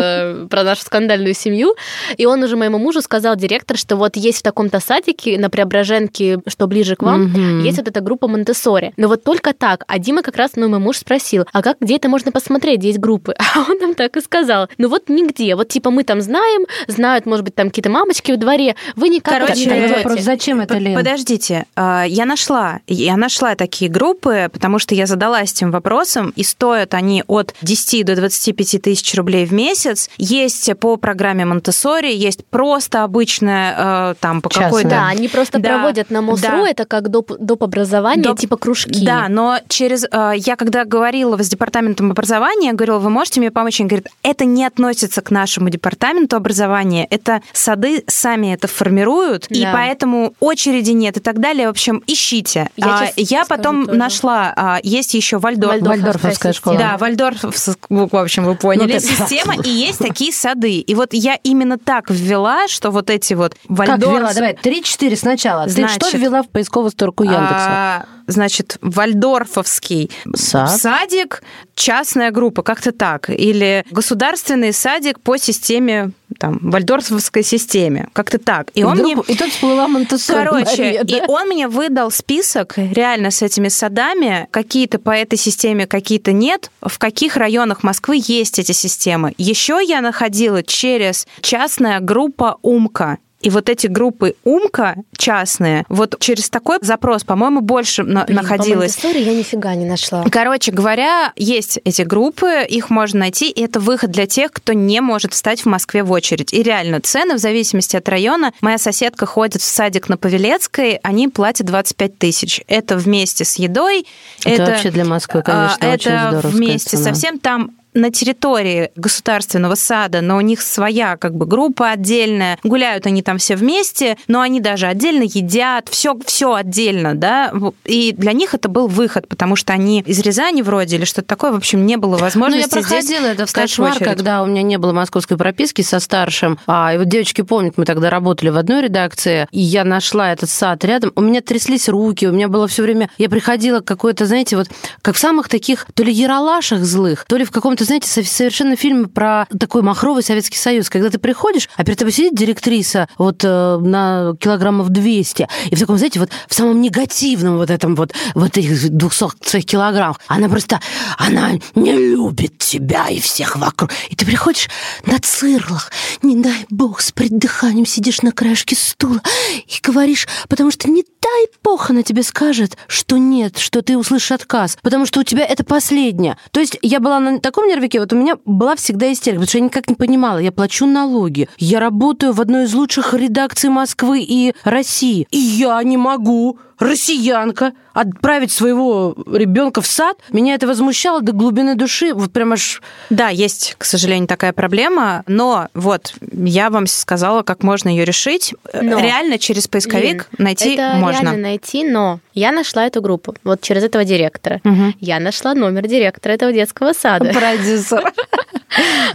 э, про нашу скандальную семью. И он уже моему мужу сказал, директор, что вот есть в таком-то садике на Преображенке, что ближе к вам, Мгм. есть вот эта группа Монтессори. Но вот только так. А Дима как раз, ну, мой муж спросил, а как, где это можно посмотреть, где есть группы? А он нам так и сказал. Ну вот нигде. Вот типа мы там знаем, знают, может быть, там какие-то мамочки в дворе. Вы никак Короче, не найдете. вопрос, зачем это, Лен? Подождите, а, я нашла, я нашла такие группы, потому что я задалась этим вопросом, и стоят они от 10 до 25 тысяч рублей в месяц. Есть по программе Монтессори, есть просто обычная, э, там, по Частная. какой-то... Да, они просто Да, проводят на МОСРУ, да. это как доп, доп образование, Доп- типа кружки. Да, но через... э, Я когда говорила с департаментом образования, я говорила, вы можете мне помочь? Они говорят, это не относится к нашему департаменту образования, это сады сами это формируют, да. и поэтому очереди нет и так далее. В общем, ищите. Я, а, я потом тоже. нашла, а, есть еще Вальдорф. Вальдорфовская школа. Да, Вальдорфовская, в общем, вы поняли, ну, система, и есть такие сады. И вот я именно так ввела, что вот эти вот Вальдорф... Как ввела? Давай, 3-4 сначала. Значит, Ты что ввела в поисковую строку Яндекса? А, значит, Вальдорфовский Сад. садик, частная группа, как-то так. Или государственный садик по системе там, вальдорфовской системе, как-то так. И, и он вдруг, мне... И тут всплыла Монтессори. Короче, Мария, да? и он мне выдал список реально с этими садами, какие-то по этой системе, какие-то нет, в каких районах Москвы есть эти системы. Еще я находила через частная группа «Умка», и вот эти группы Умка частные, вот через такой запрос, по-моему, больше Блин, находилось. По я нифига не нашла. Короче говоря, есть эти группы, их можно найти, и это выход для тех, кто не может встать в Москве в очередь. И реально, цены в зависимости от района. Моя соседка ходит в садик на Павелецкой, они платят 25 тысяч. Это вместе с едой. Это, это вообще для Москвы, конечно, а, очень Это вместе цена. совсем там на территории государственного сада, но у них своя как бы группа отдельная, гуляют они там все вместе, но они даже отдельно едят, все, все отдельно, да, и для них это был выход, потому что они из Рязани вроде или что-то такое, в общем, не было возможности Ну, я проходила это в кошмар, когда у меня не было московской прописки со старшим, а, и вот девочки помнят, мы тогда работали в одной редакции, и я нашла этот сад рядом, у меня тряслись руки, у меня было все время, я приходила какое-то, знаете, вот как в самых таких то ли яролашах злых, то ли в каком-то знаете, совершенно фильм про такой махровый Советский Союз, когда ты приходишь, а перед тобой сидит директриса вот э, на килограммов 200, и в таком, знаете, вот в самом негативном вот этом вот, вот этих 200 своих килограммах, она просто, она не любит тебя и всех вокруг. И ты приходишь на цирлах, не дай бог, с придыханием сидишь на краешке стула и говоришь, потому что не дай бог она тебе скажет, что нет, что ты услышишь отказ, потому что у тебя это последнее. То есть я была на таком нервике, вот у меня была всегда истерика, потому что я никак не понимала, я плачу налоги, я работаю в одной из лучших редакций Москвы и России, и я не могу россиянка, отправить своего ребенка в сад, меня это возмущало до глубины души, вот прям аж... Да, есть, к сожалению, такая проблема, но вот я вам сказала, как можно ее решить. Но, реально через поисковик Лин, найти это можно. реально найти, но я нашла эту группу вот через этого директора. Угу. Я нашла номер директора этого детского сада. Продюсер.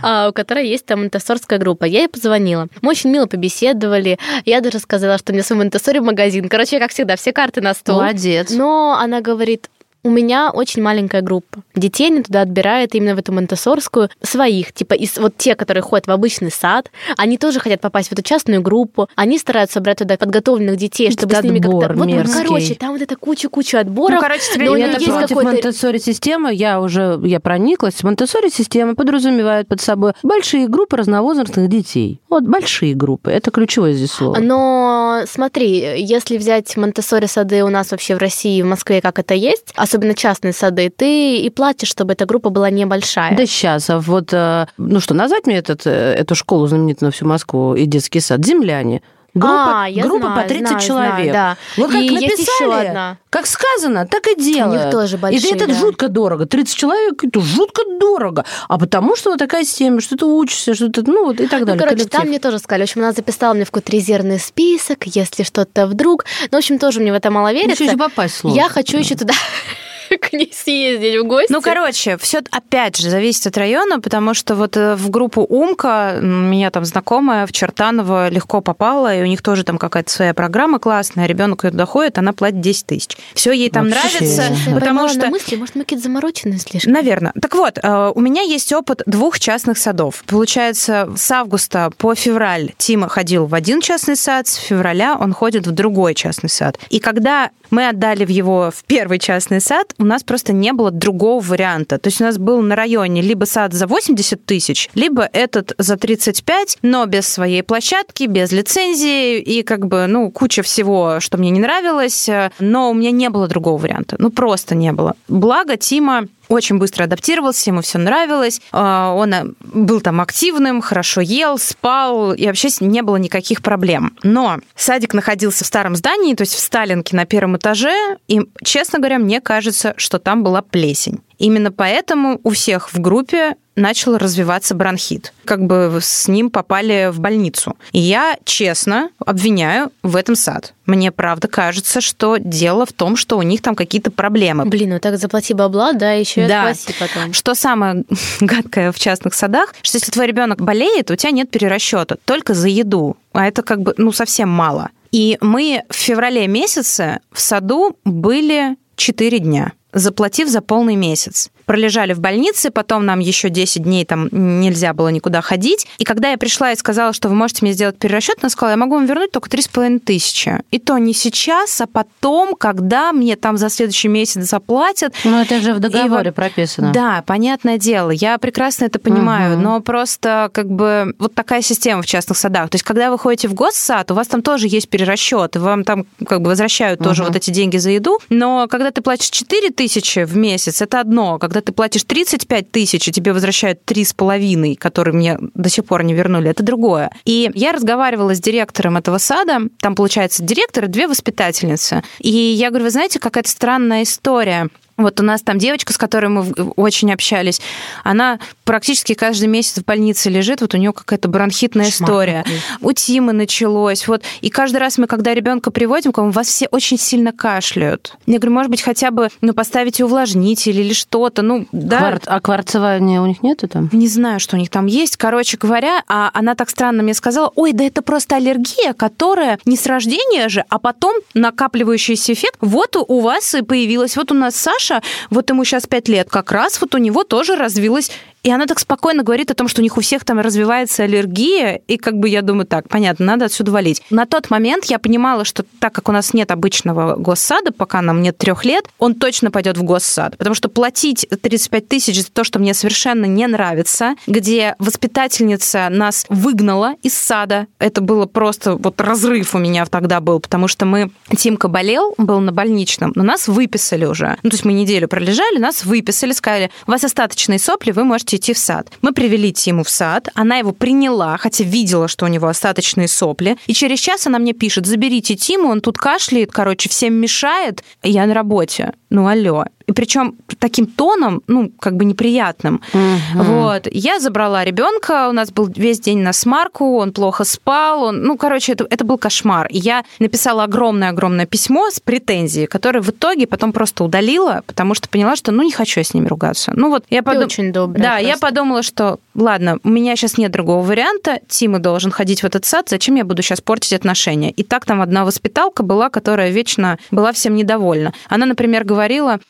А, у которой есть там монтессорская группа. Я ей позвонила. Мы очень мило побеседовали. Я даже сказала, что мне свой монтессори магазин. Короче, как всегда, все карты на стол. Молодец. Но она говорит, у меня очень маленькая группа. Детей они туда отбирают именно в эту монтессорскую своих, типа из вот те, которые ходят в обычный сад, они тоже хотят попасть в эту частную группу, они стараются собрать туда подготовленных детей, чтобы Этот с ними как-то... Вот, короче, там вот это куча-куча отборов. Ну, короче, тебе но это против монтессори системы, я уже я прониклась. Монтессори система подразумевает под собой большие группы разновозрастных детей. Вот большие группы, это ключевое здесь слово. Но смотри, если взять монтессори сады у нас вообще в России, в Москве, как это есть, особенно частные сады, ты и платишь, чтобы эта группа была небольшая. Да сейчас, а вот, э, ну что, назвать мне этот, э, эту школу знаменитую на всю Москву и детский сад? Земляне. Группа, а, я группа знаю, по 30 знаю, человек. Знаю, да. Вот как и написали, есть еще одна. как сказано, так и делают. У них тоже большие, И это да. жутко дорого. 30 человек, это жутко дорого. А потому что вот такая система, что ты учишься, что ты, ну вот и так далее. Ну, короче, коллектив. там мне тоже сказали. В общем, она записала мне в какой-то резервный список, если что-то вдруг. Ну, в общем, тоже мне в это мало верится. Еще попасть сложно. Я хочу еще туда к ней съездить в гости. Ну, короче, все опять же зависит от района, потому что вот э, в группу Умка меня там знакомая в Чертаново легко попала, и у них тоже там какая-то своя программа классная, ребенок туда ходит, она платит 10 тысяч. Все ей там Вообще. нравится, Я потому что... на мысли, может, мы какие-то замороченные слишком. Наверное. Так вот, э, у меня есть опыт двух частных садов. Получается, с августа по февраль Тима ходил в один частный сад, с февраля он ходит в другой частный сад. И когда мы отдали в его в первый частный сад, у нас просто не было другого варианта. То есть у нас был на районе либо сад за 80 тысяч, либо этот за 35, но без своей площадки, без лицензии и как бы, ну, куча всего, что мне не нравилось, но у меня не было другого варианта. Ну, просто не было. Благо, Тима очень быстро адаптировался, ему все нравилось. А, Он э, был там активным, хорошо ел, спал, и вообще не было никаких проблем. Но садик находился в старом здании, то есть в Сталинке на первом этаже, и, честно говоря, мне кажется, что там была плесень. Именно поэтому у всех в группе начал развиваться бронхит. Как бы с ним попали в больницу. И я честно обвиняю в этом сад. Мне правда кажется, что дело в том, что у них там какие-то проблемы. Блин, ну так заплати бабла, да, еще и Да. отплати потом. Что самое гадкое в частных садах, что если твой ребенок болеет, у тебя нет перерасчета только за еду. А это как бы, ну, совсем мало. И мы в феврале месяце в саду были 4 дня заплатив за полный месяц. Пролежали в больнице, потом нам еще 10 дней там нельзя было никуда ходить. И когда я пришла и сказала, что вы можете мне сделать перерасчет, она сказала, я могу вам вернуть только 3,5 тысячи. И то не сейчас, а потом, когда мне там за следующий месяц заплатят. Ну, это же в договоре вот- прописано. Да, понятное дело, я прекрасно это понимаю, Мгм. но просто как бы вот такая система в частных садах. То есть, когда вы ходите в госсад, у вас там тоже есть перерасчет, вам там как бы возвращают тоже Мгм. вот эти деньги за еду, но когда ты платишь 4 тысячи в месяц, это одно. Когда ты платишь 35 тысяч, и тебе возвращают 3,5, которые мне до сих пор не вернули, это другое. И я разговаривала с директором этого сада, там, получается, директор и две воспитательницы. И я говорю, вы знаете, какая-то странная история. Вот у нас там девочка, с которой мы очень общались, она практически каждый месяц в больнице лежит, вот у нее какая-то бронхитная Кошмар история. У Тимы началось. Вот. И каждый раз мы, когда ребенка приводим, вам, вас все очень сильно кашляют. Я говорю, может быть, хотя бы ну, поставите увлажнитель или что-то. Ну, да. Кварт- А кварцевания у них нету там? Не знаю, что у них там есть. Короче говоря, а она так странно мне сказала, ой, да это просто аллергия, которая не с рождения же, а потом накапливающийся эффект. Вот у у вас и появилась. Вот у нас Саша, вот ему сейчас 5 лет, как раз вот у него тоже развилась и она так спокойно говорит о том, что у них у всех там развивается аллергия, и как бы я думаю, так, понятно, надо отсюда валить. На тот момент я понимала, что так как у нас нет обычного госсада, пока нам нет трех лет, он точно пойдет в госсад, потому что платить 35 тысяч за то, что мне совершенно не нравится, где воспитательница нас выгнала из сада, это было просто вот разрыв у меня тогда был, потому что мы, Тимка болел, был на больничном, но нас выписали уже. Ну, то есть мы неделю пролежали, нас выписали, сказали, у вас остаточные сопли, вы можете идти в сад. Мы привели Тиму в сад, она его приняла, хотя видела, что у него остаточные сопли, и через час она мне пишет, заберите Тиму, он тут кашляет, короче, всем мешает, и я на работе. Ну, алло. И причем таким тоном, ну, как бы неприятным. Вот. Я забрала ребенка, у нас был весь день на смарку, он плохо спал, он, ну, короче, это, это был кошмар. И я написала огромное-огромное письмо с претензией, которое в итоге потом просто удалила, потому что поняла, что, ну, не хочу я с ними ругаться. Ну, вот я подумала... очень добрая. Да, я просто. подумала, что ладно, у меня сейчас нет другого варианта, Тима должен ходить в этот сад, зачем я буду сейчас портить отношения? И так там одна воспиталка была, которая вечно была всем недовольна. Она, например, говорила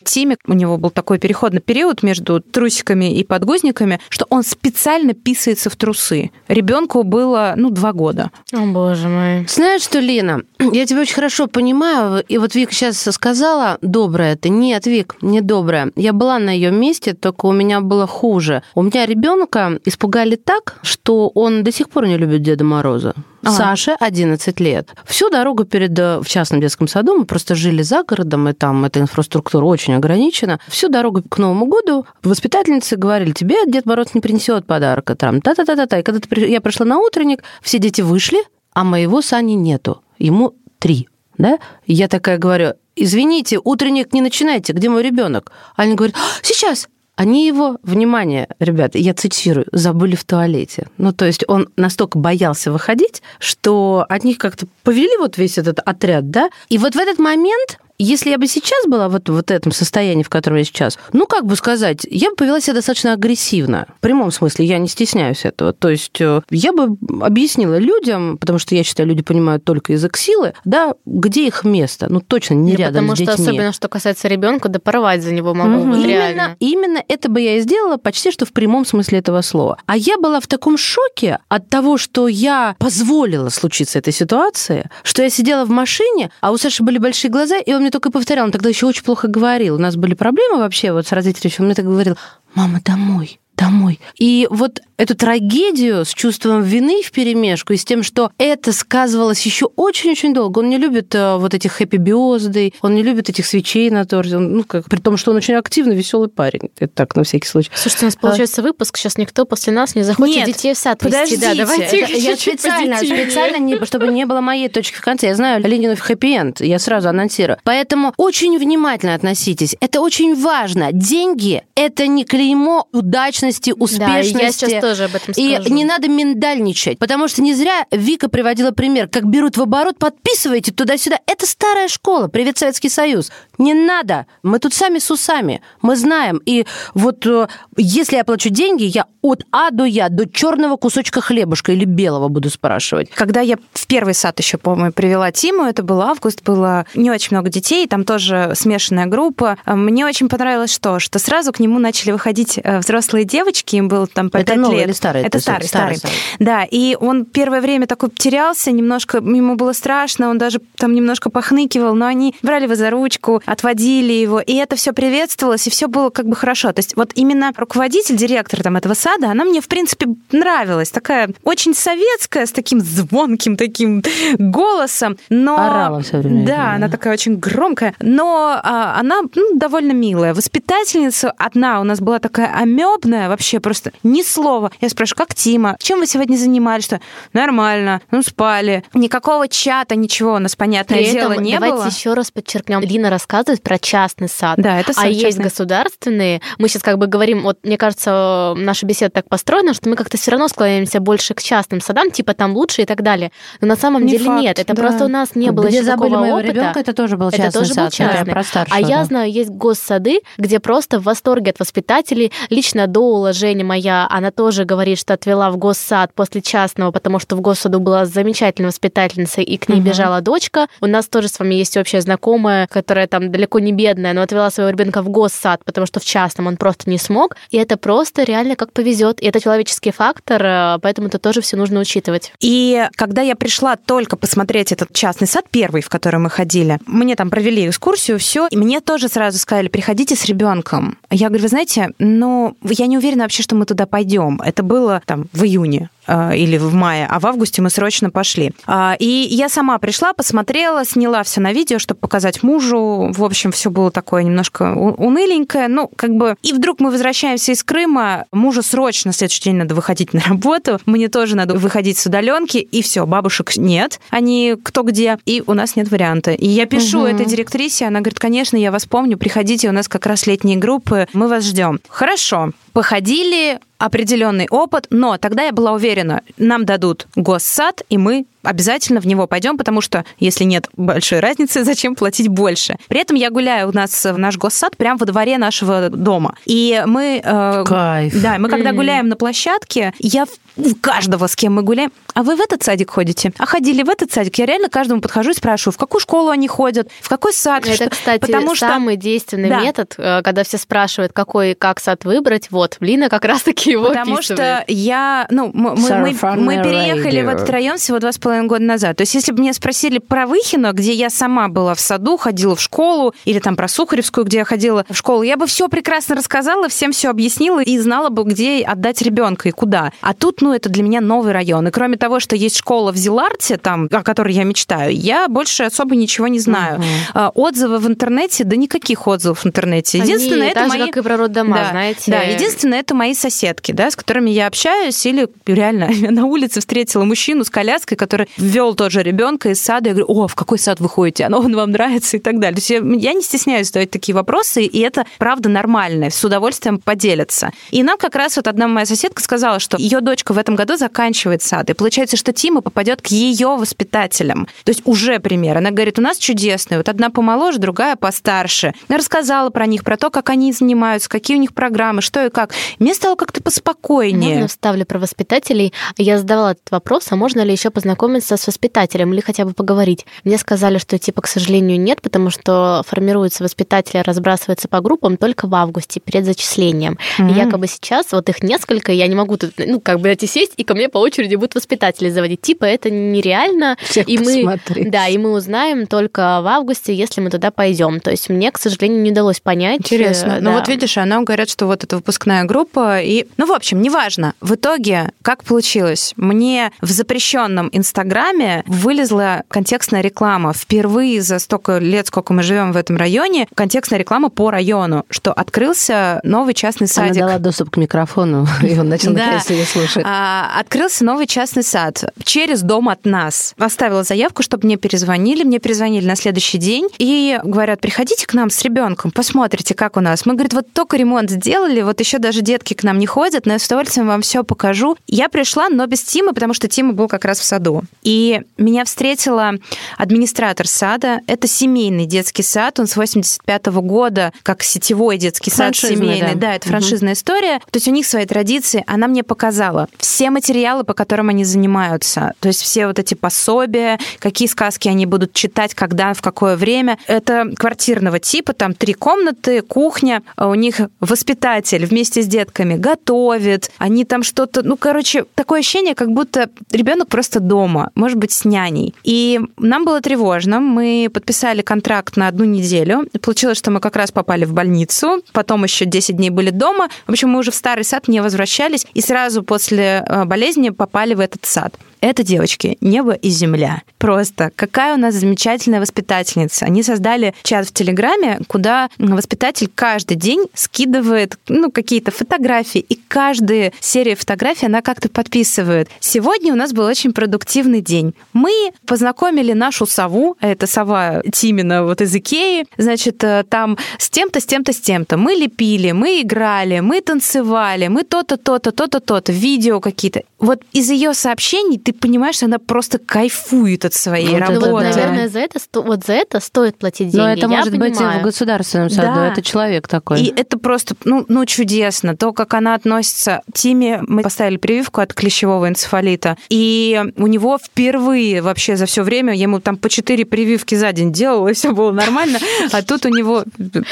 Тиме, у него был такой переходный период между трусиками и подгузниками, что он специально писается в трусы. Ребенку было, ну, два года. О, боже мой. Знаешь что, Лена, я тебя очень хорошо понимаю, и вот Вика сейчас сказала, добрая ты. Нет, Вик, не добрая. Я была на ее месте, только у меня было хуже. У меня ребенка испугали так, что он до сих пор не любит Деда Мороза. А. Саше 11 лет. Всю дорогу перед э, в частном детском саду мы просто жили за городом, и там эта инфраструктура очень ограничена. Всю дорогу к Новому году воспитательницы говорили, тебе Дед Мороз не принесет подарка. Там, та-та-та-та-та. И когда ты я пришла на утренник, все дети вышли, а моего Сани нету. Ему три. Да? Я такая говорю, извините, утренник не начинайте, где мой ребенок? Они говорят, «А, сейчас, они его, внимание, ребята, я цитирую, забыли в туалете. Ну, то есть он настолько боялся выходить, что от них как-то повели вот весь этот отряд, да? И вот в этот момент если я бы сейчас была вот в вот этом состоянии, в котором я сейчас, ну, как бы сказать, я бы повела себя достаточно агрессивно. В прямом смысле, я не стесняюсь этого. То есть э, я бы объяснила людям, потому что я считаю, люди понимают только язык силы, да, где их место. Ну, точно не Да, рядом потому с что детьми. особенно, что касается ребенка, да порвать за него могу вот именно, именно это бы я и сделала почти что в прямом смысле этого слова. А я была в таком шоке от того, что я позволила случиться этой ситуации, что я сидела в машине, а у Саши были большие глаза, и он мне только повторял, он тогда еще очень плохо говорил. У нас были проблемы вообще вот с родителями, он мне так говорил, мама, домой, домой. И вот эту трагедию с чувством вины в перемешку и с тем, что это сказывалось еще очень-очень долго. Он не любит э, вот этих хэппи биозды, он не любит этих свечей на торте, ну, как, при том, что он очень активный, веселый парень. Это так, на всякий случай. Слушайте, у нас получается а... выпуск, сейчас никто после нас не захочет Нет, детей в сад подождите, Да, давайте это, я специально, специально, не, чтобы не было моей точки в конце. Я знаю Ленинов хэппи-энд, я сразу анонсирую. Поэтому очень внимательно относитесь. Это очень важно. Деньги – это не клеймо удачности, успешности. Да, я сейчас тоже об этом скажу. И не надо миндальничать, потому что не зря Вика приводила пример, как берут в оборот, подписывайте туда-сюда. Это старая школа. Привет, Советский Союз. Не надо. Мы тут сами с усами. Мы знаем. И вот э, если я плачу деньги, я от А до Я, до черного кусочка хлебушка или белого буду спрашивать. Когда я в первый сад еще, по-моему, привела Тиму, это был август, было не очень много детей, там тоже смешанная группа. Мне очень понравилось что? Что сразу к нему начали выходить э, взрослые девочки, им было там по это 5 новый или старый? Это, старый, старый, старый. Да, и он первое время такой терялся, немножко ему было страшно, он даже там немножко похныкивал, но они брали его за ручку, отводили его, и это все приветствовалось, и все было как бы хорошо. То есть вот именно руководитель, директор там этого сада, она мне, в принципе, нравилась. Такая очень советская, с таким звонким таким голосом. Но... Орала все время. Да, она такая очень громкая. Но а, она ну, довольно милая. Воспитательница одна у нас была такая амебная, вообще просто ни слова. Я спрашиваю, как Тима? Чем вы сегодня занимались? Что? Нормально. Ну, спали. Никакого чата, ничего у нас, понятное При дело, этом, не давайте было. еще раз подчеркнем. Лина рассказывает про частный сад. Да, это сад А частный. есть государственные. Мы сейчас как бы говорим, вот мне кажется, наша беседа так построена, что мы как-то все равно склоняемся больше к частным садам, типа там лучше и так далее. Но на самом Не деле факт, нет. Это да. просто у нас не было Где еще забыли такого моего опыта. ребенка, это тоже был Это частный тоже был сад. Это я частный. про старшего, А я да. знаю, есть госсады, где просто в восторге от воспитателей. Лично Доула, Женя моя, она тоже говорит, что отвела в госсад после частного, потому что в госсаду была замечательная воспитательница, и к ней Мгм. бежала дочка. У нас тоже с вами есть общая знакомая, которая там далеко не бедная, но отвела своего ребенка в госсад, потому что в частном он просто не смог. И это просто реально как повезет. И это человеческий фактор, э, поэтому это тоже все нужно учитывать. И когда я пришла только посмотреть этот частный сад, первый, в который мы ходили, мне там провели экскурсию, все, и мне тоже сразу сказали, приходите с ребенком. Я говорю, вы знаете, ну, я не уверена вообще, что мы туда пойдем. Это было там в июне или в мае, а в августе мы срочно пошли. А, И я сама пришла, посмотрела, сняла все на видео, чтобы показать мужу. В общем, все было такое немножко уныленькое. Ну, как бы... И вдруг мы возвращаемся из Крыма, мужу срочно в следующий день надо выходить на работу, мне тоже надо выходить с удаленки, и все, бабушек нет, они кто где, и у нас нет варианта. И я пишу Мгм. этой директрисе, она говорит, конечно, я вас помню, приходите, у нас как раз летние группы, мы вас ждем. Хорошо, походили, определенный опыт, но тогда я была уверена, нам дадут госсад, и мы обязательно в него пойдем, потому что если нет большой разницы, зачем платить больше? При этом я гуляю у нас в наш госсад прямо во дворе нашего дома. И мы... э, Кайф. Да, мы когда гуляем на площадке, я у каждого, с кем мы гуляем, а вы в этот садик ходите? А ходили в этот садик? Я реально каждому подхожу и спрашиваю, в какую школу они ходят, в какой сад? Это, что- кстати, потому что- самый действенный Да. метод, э, когда все спрашивают, какой и как сад выбрать. Вот, Лина как раз-таки его Потому описывает. что я, ну, мы, мы- мы, мы переехали в радио. этот район всего два с половиной года назад. То есть, если бы меня спросили про Выхино, где я сама была в саду, ходила в школу, или там про Сухаревскую, где я ходила в школу, я бы все прекрасно рассказала, всем все объяснила и знала бы, где отдать ребенка и куда. А тут, ну, это для меня новый район. И кроме того, что есть школа в Зиларте, там, о которой я мечтаю, я больше особо ничего не знаю. А, Отзывы в интернете, да никаких отзывов в интернете. Они Единственное, это так же, мои... как и про роддома, Да, знаете. Да, единственное, это мои соседки, да, с которыми я общаюсь, или реально я на улице встретила мужчину с коляской, который ввел тоже ребенка из сада. Я говорю, о, в какой сад вы ходите? Оно он вам нравится и так далее. То есть я, я не стесняюсь задавать такие вопросы, и это правда нормально, с удовольствием поделятся. И нам как раз вот одна моя соседка сказала, что ее дочка в этом году заканчивает сад, и получается, что Тима попадет к ее воспитателям. То есть уже пример. Она говорит, у нас чудесные, вот одна помоложе, другая постарше. Я рассказала про них, про то, как они занимаются, какие у них программы, что и как. Мне стало как-то поспокойнее. Можно вставлю про воспитателей. Я задавала этот вопрос, а можно ли еще познакомиться с воспитателем или хотя бы поговорить? Мне сказали, что типа, к сожалению, нет, потому что формируются воспитатели, разбрасываются по группам только в августе, перед зачислением. И М. якобы сейчас вот их несколько, я не могу тут, ну, как бы эти сесть, и ко мне по очереди будут воспитатели заводить. Типа, это нереально. Всех И мы, посмотреть. да, и мы узнаем только в августе, если мы туда пойдем. То есть мне, к сожалению, не удалось понять. Интересно. э, Ну да. вот видишь, она говорят, что вот это выпускная группа, и Ну, в общем, неважно. В итоге, как получилось? Мне в запрещенном Инстаграме вылезла контекстная реклама. Впервые за столько лет, сколько мы живем в этом районе, контекстная реклама по району, что открылся новый частный садик. Она дала доступ к микрофону, и он начал наконец ее слушать. А, Открылся новый частный сад через дом от нас. Оставила заявку, чтобы мне перезвонили. Мне перезвонили на следующий день и говорят, приходите к нам с ребенком, посмотрите, как у нас. Мы, говорит, вот только ремонт сделали, вот еще даже детки к нам не ходят, но я с удовольствием вам все покажу. Я пришла, но без Тима, потому что Тима был как раз в саду. И меня встретила администратор сада. Это семейный детский сад, он с 85 года, как сетевой детский сад семейный. да. Да, это франшизная история. То есть у них свои традиции. Она мне показала все материалы, по которым они занимаются. То есть все вот эти пособия, какие сказки они будут читать, когда, в какое время. Это квартирного типа, там три комнаты, кухня. А У них воспитатель вместе с детками готовит. Они там что-то... Ну, короче, такое ощущение, как будто ребенок просто дома, может быть, с няней. И нам было тревожно. Мы подписали контракт на одну неделю. Получилось, что мы как раз попали в больницу. Потом еще 10 дней были дома. В общем, мы уже в старый сад не возвращались. И сразу после э, болезни попали в этот сад. Это, девочки, небо и земля. Просто какая у нас замечательная воспитательница. Они создали чат в Телеграме, куда воспитатель каждый день скидывает ну, какие-то фотографии, и каждая серия фотографий она как-то подписывает. Сегодня у нас был очень продуктивный день. Мы познакомили нашу сову, это сова Тимина вот из Икеи, значит, э, там с тем-то, с тем-то, с тем-то. Мы лепили, мы играли, мы танцевали, мы то-то, то-то, то-то, то-то, видео какие-то. Вот из ее сообщений ты понимаешь, что она просто кайфует от своей Ну, работы. Ну, вот, наверное, за это, вот за это стоит платить деньги. Но это я может быть и понимаю. в государственном саду, Да. это человек такой. И это просто, ну, ну, чудесно. То, как она относится. Тиме мы поставили прививку от клещевого энцефалита, и у него впервые вообще за все время, я ему там по четыре прививки за день делала, и все было нормально. А тут у него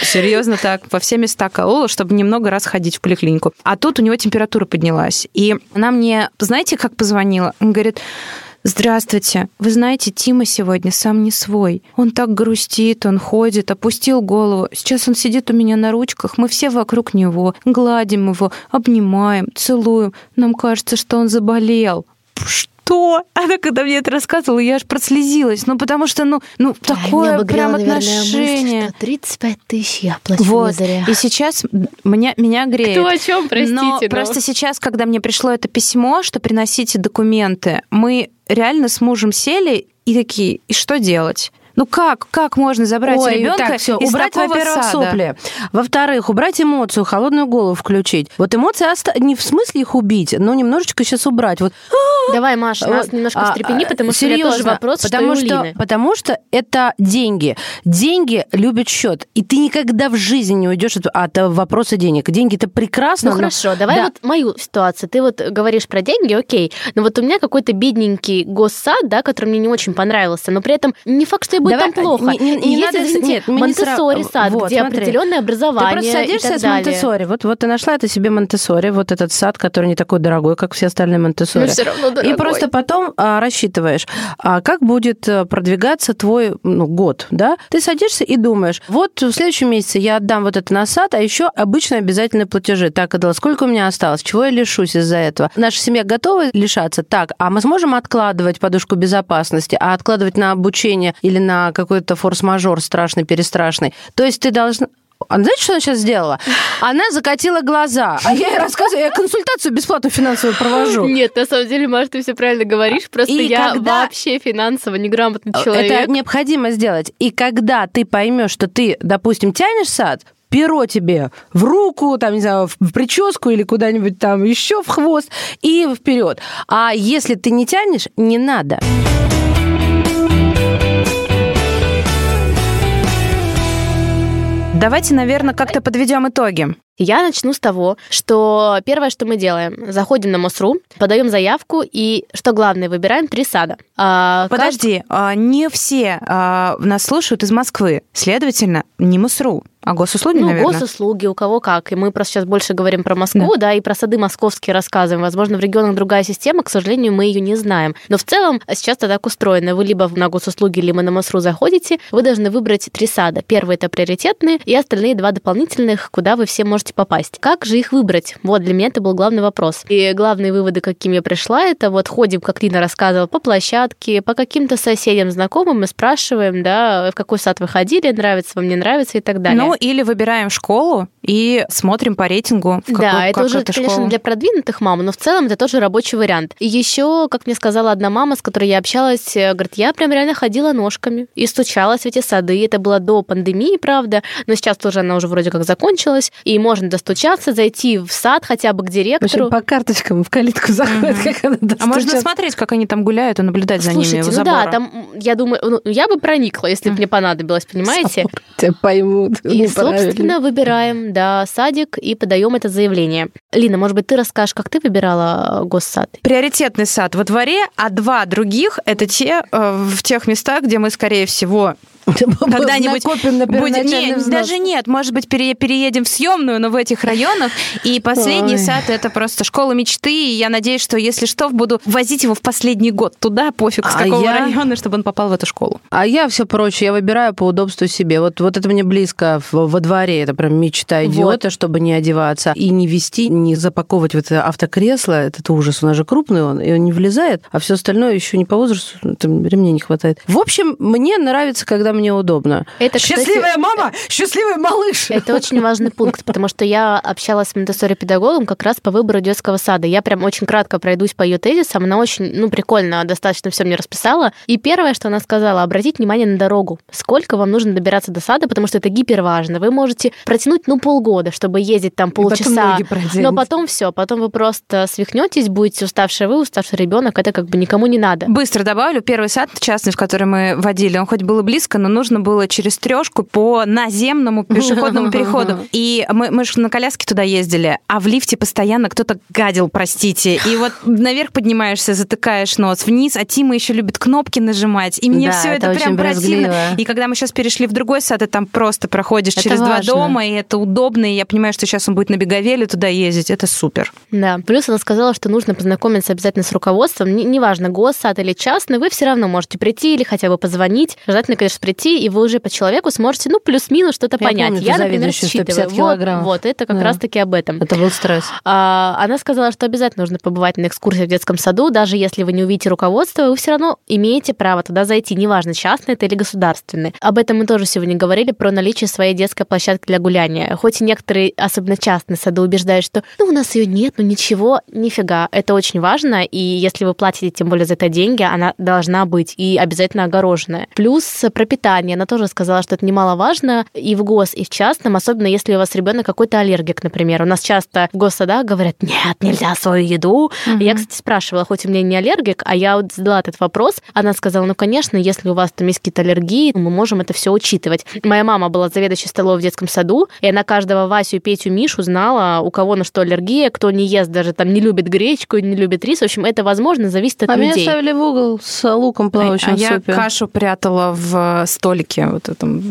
серьезно так по все места колола, чтобы немного раз ходить в поликлинику. А тут у него температура поднялась. И она мне, знаете, как позвонила? Он говорит, Здравствуйте. Вы знаете, Тима сегодня сам не свой. Он так грустит, он ходит, опустил голову. Сейчас он сидит у меня на ручках. Мы все вокруг него. Гладим его, обнимаем, целуем. Нам кажется, что он заболел. Что? Она когда мне это рассказывала, я аж прослезилась. Ну, потому что, ну, ну Да, такое прям наверное, отношение. мысль, что 35 тысяч я плачу Вот. зря. И сейчас меня, меня греет. Кто о чем, простите, Но но- просто сейчас, когда мне пришло это письмо, что приносите документы, мы реально с мужем сели и такие, и что делать? Ну как, как можно забрать Ой, ребенка так, все, из убрать, во-первых, сада? сопли. Во-вторых, убрать эмоцию, холодную голову включить. Вот эмоции оста- не в смысле их убить, но немножечко сейчас убрать. Вот Давай, Маша, нас Вот, немножко а, встрепени, потому что серьезно, тоже вопрос, потому что, что, Лины. потому что это деньги. Деньги любят счет, и ты никогда в жизни не уйдешь от, от вопроса денег. Деньги это прекрасно. Ну но- хорошо, давай Да. вот мою ситуацию. Ты вот говоришь про деньги, окей, но вот у меня какой-то бедненький госсад, да, который мне не очень понравился, но при этом не факт, что будет Давай, там плохо. не- не- И не есть, надо- извините, нет, не сра- Монтессори сад, вот, где смотри. определенное Ты образование просто и садишься с. Монтессори. Вот, вот ты нашла это себе Монтессори, вот этот сад, который не такой дорогой, как все остальные Монтессори. Но все равно И дорогой. просто потом а, рассчитываешь, а, как будет э, продвигаться твой ну, год, да? Ты садишься и думаешь, вот в следующем месяце я отдам вот это на сад, а еще обычно обязательные платежи. Так, Адела, сколько у меня осталось? Чего я лишусь из-за этого? Наша семья готова лишаться? Так, а мы сможем откладывать подушку безопасности, а откладывать на обучение или на какой-то форс-мажор страшный, перестрашный? То есть ты должна... А знаете, что она сейчас сделала? Она закатила глаза. А я ей рассказываю, я консультацию бесплатно финансовую провожу. Нет, на самом деле, Маш, ты все правильно говоришь, просто И я когда- вообще финансово неграмотный человек. Это необходимо сделать. И когда ты поймешь, что ты, допустим, тянешь сад, перо тебе в руку, там, не знаю, в прическу или куда-нибудь там еще в хвост и вперед. А если ты не тянешь, не надо. Давайте, наверное, как-то подведем итоги. Я начну с того, что первое, что мы делаем, заходим на МОСРУ, подаем заявку и, что главное, выбираем три сада. А, как- Подожди, а, не все а, нас слушают из Москвы. Следовательно, не МУСРУ, а госуслуги, Ну, наверное. госуслуги, у кого как. И мы просто сейчас больше говорим про Москву, да. и про сады московские рассказываем. Возможно, в регионах другая система, к сожалению, мы ее не знаем. Но в целом сейчас это так устроено. Вы либо на госуслуги, либо на МОСРУ заходите, вы должны выбрать три сада. Первый это приоритетные, и остальные два дополнительных, куда вы все можете сможете попасть. Как же их выбрать? Вот для меня это был главный вопрос. И главные выводы, каким я пришла, это вот ходим, как Лина рассказывала, по площадке, по каким-то соседям, знакомым, мы спрашиваем, да, в какой сад вы ходили, нравится вам, не нравится и так далее. Ну, или выбираем школу и смотрим по рейтингу. В да, какой, это уже, эта конечно, школа. для продвинутых мам, но в целом это тоже рабочий вариант. И еще, как мне сказала одна мама, с которой я общалась, э, говорит, я прям реально ходила ножками и стучалась в эти сады. Это было до пандемии, правда, но сейчас тоже она уже вроде как закончилась, и можно достучаться, зайти в сад хотя бы к В общем, директору. по карточкам в калитку заходит, Мгм. как она А можно достучаться. смотреть, как они там гуляют, и наблюдать за Слушайте, ними у ну забора. да, там, я думаю, ну, я бы проникла, если бы мне понадобилось, понимаете? Тебя поймут. И, собственно, выбираем, да, садик и подаем это заявление. Лина, может быть, ты расскажешь, как ты выбирала э, госсад? Приоритетный сад во дворе, а два других — это те э, в тех местах, где мы, скорее всего, когда-нибудь Накопим на первоначальный Нет, взнос. даже нет, может быть, пере- переедем в съемную, но в этих районах. И последний Ой. сад — это просто школа мечты, и я надеюсь, что, если что, буду возить его в последний год туда, пофиг, с А какого я- района, чтобы он попал в эту школу. А я все прочее, я выбираю по удобству себе. Вот, вот это мне близко в- во дворе, это прям мечта идиота, чтобы не одеваться и не вести, не запаковывать в это автокресло. Этот ужас, у нас же крупный он, и он не влезает, а все остальное еще не по возрасту, там ремней не хватает. В общем, мне нравится, когда мне удобно. Это, кстати, Счастливая мама, счастливый малыш. Это очень важный пункт, потому что я общалась с монтессори педагогом как раз по выбору детского сада. Я прям очень кратко пройдусь по ее тезисам. Она очень, ну, прикольно, достаточно все мне расписала. И первое, что она сказала, обратить внимание на дорогу. Сколько вам нужно добираться до сада, потому что это гиперважно. Вы можете протянуть, ну, полгода, чтобы ездить там полчаса. Но потом все, потом вы просто свихнетесь, будете уставший вы, уставший ребенок, это как бы никому не надо. Быстро добавлю, первый сад частный, в который мы водили, он хоть было близко, но нужно было через трешку по наземному пешеходному переходу. И мы, мы же на коляске туда ездили, а в лифте постоянно кто-то гадил, простите. И вот наверх поднимаешься, затыкаешь нос, вниз, а Тима еще любит кнопки нажимать. И мне Да, все это это, прям очень противно. брезгливо. И когда мы сейчас перешли в другой сад, и там просто проходишь Это через важно. два дома, и это удобно, и я понимаю, что сейчас он будет на беговеле туда ездить, это супер. Да, плюс она сказала, что нужно познакомиться обязательно с руководством. Не- Неважно, госсад или частный, вы все равно можете прийти или хотя бы позвонить. Желательно, конечно, прийти, и вы уже по человеку сможете, ну, плюс-минус что-то Я понять. помню Я, например, заведующую 150 считываю. Вот, вот, это как Да. раз-таки об этом. Это был стресс. А, Она сказала, что обязательно нужно побывать на экскурсии в детском саду, даже если вы не увидите руководство, вы все равно имеете право туда зайти, неважно, частный это или государственный. Об этом мы тоже сегодня говорили, про наличие своей детской площадки для гуляния. Хоть и некоторые, особенно частные сады, убеждают, что ну у нас ее нет, ну ничего, нифига. Это очень важно, и если вы платите тем более за это деньги, она должна быть и обязательно огороженная. Плюс пропитание. Она тоже сказала, что это немаловажно и в гос, и в частном, особенно если у вас ребенок какой-то аллергик, например. У нас часто в госсадах говорят, нет, нельзя свою еду. И Я, кстати, спрашивала, хоть у меня не аллергик, а я вот задала этот вопрос. Она сказала, ну, конечно, если у вас там есть какие-то аллергии, мы можем это все учитывать. Моя мама была заведующей столовой в детском саду, и она каждого Васю, Петю, Мишу знала, у кого на что аллергия, кто не ест даже там, не любит гречку, не любит рис. В общем, это, возможно, зависит от А меня людей. ставили в угол с луком плавающим а в я супе. кашу прятала в столике вот этом.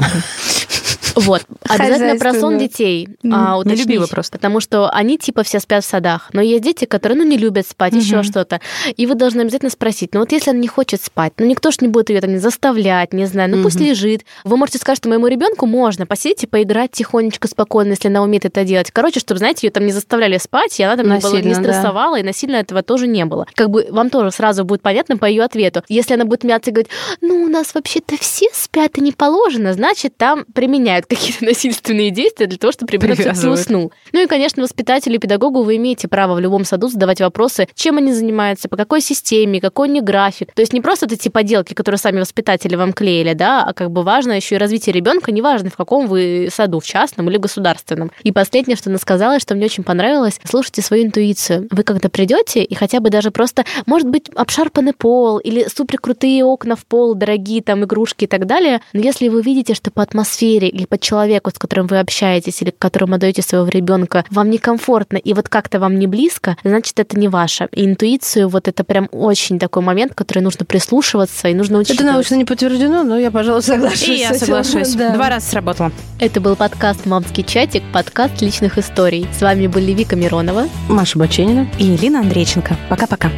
Вот. Обязательно про сон детей а, уточнить, любила просто. Потому что они типа все спят в садах. Но есть дети, которые ну, не любят спать, еще Мгм. что-то. И вы должны обязательно спросить, ну вот если она не хочет спать, ну никто ж не будет ее там не заставлять, не знаю, ну пусть Мгм. лежит. Вы можете сказать, что моему ребенку можно посидеть и поиграть тихонечко, спокойно, если она умеет это делать. Короче, чтобы, знаете, ее там не заставляли спать, и она там не была- не Насильно, да. стрессовала, и насильно этого тоже не было. Как бы вам тоже сразу будет понятно по ее ответу. Если она будет мяться и говорить, ну у нас вообще-то все спят и не положено, значит, там применяют какие-то насильственные действия для того, чтобы ребенок Привязывают. уснул. Ну и, конечно, воспитателю и педагогу вы имеете право в любом саду задавать вопросы, чем они занимаются, по какой системе, какой у них график. То есть не просто эти поделки, которые сами воспитатели вам клеили, да, а как бы важно еще и развитие ребенка, неважно в каком вы саду, в частном или государственном. И последнее, что она сказала, что мне очень понравилось, слушайте свою интуицию. Вы когда придете и хотя бы даже просто, может быть, обшарпанный пол или супер крутые окна в пол, дорогие там игрушки и так далее, но если вы видите, что по атмосфере или по человеку, с которым вы общаетесь или к которому отдаете своего ребенка, вам некомфортно и вот как-то вам не близко, значит, это не ваше. И интуицию вот это прям очень такой момент, который нужно прислушиваться и нужно учитывать. Это научно не подтверждено, но я, пожалуй, соглашусь. И я соглашусь. Да. Два раза сработало. Это был подкаст «Мамский чатик», подкаст личных историй. С вами были Вика Миронова. Маша Баченина. И Елена Андрейченко. Пока-пока.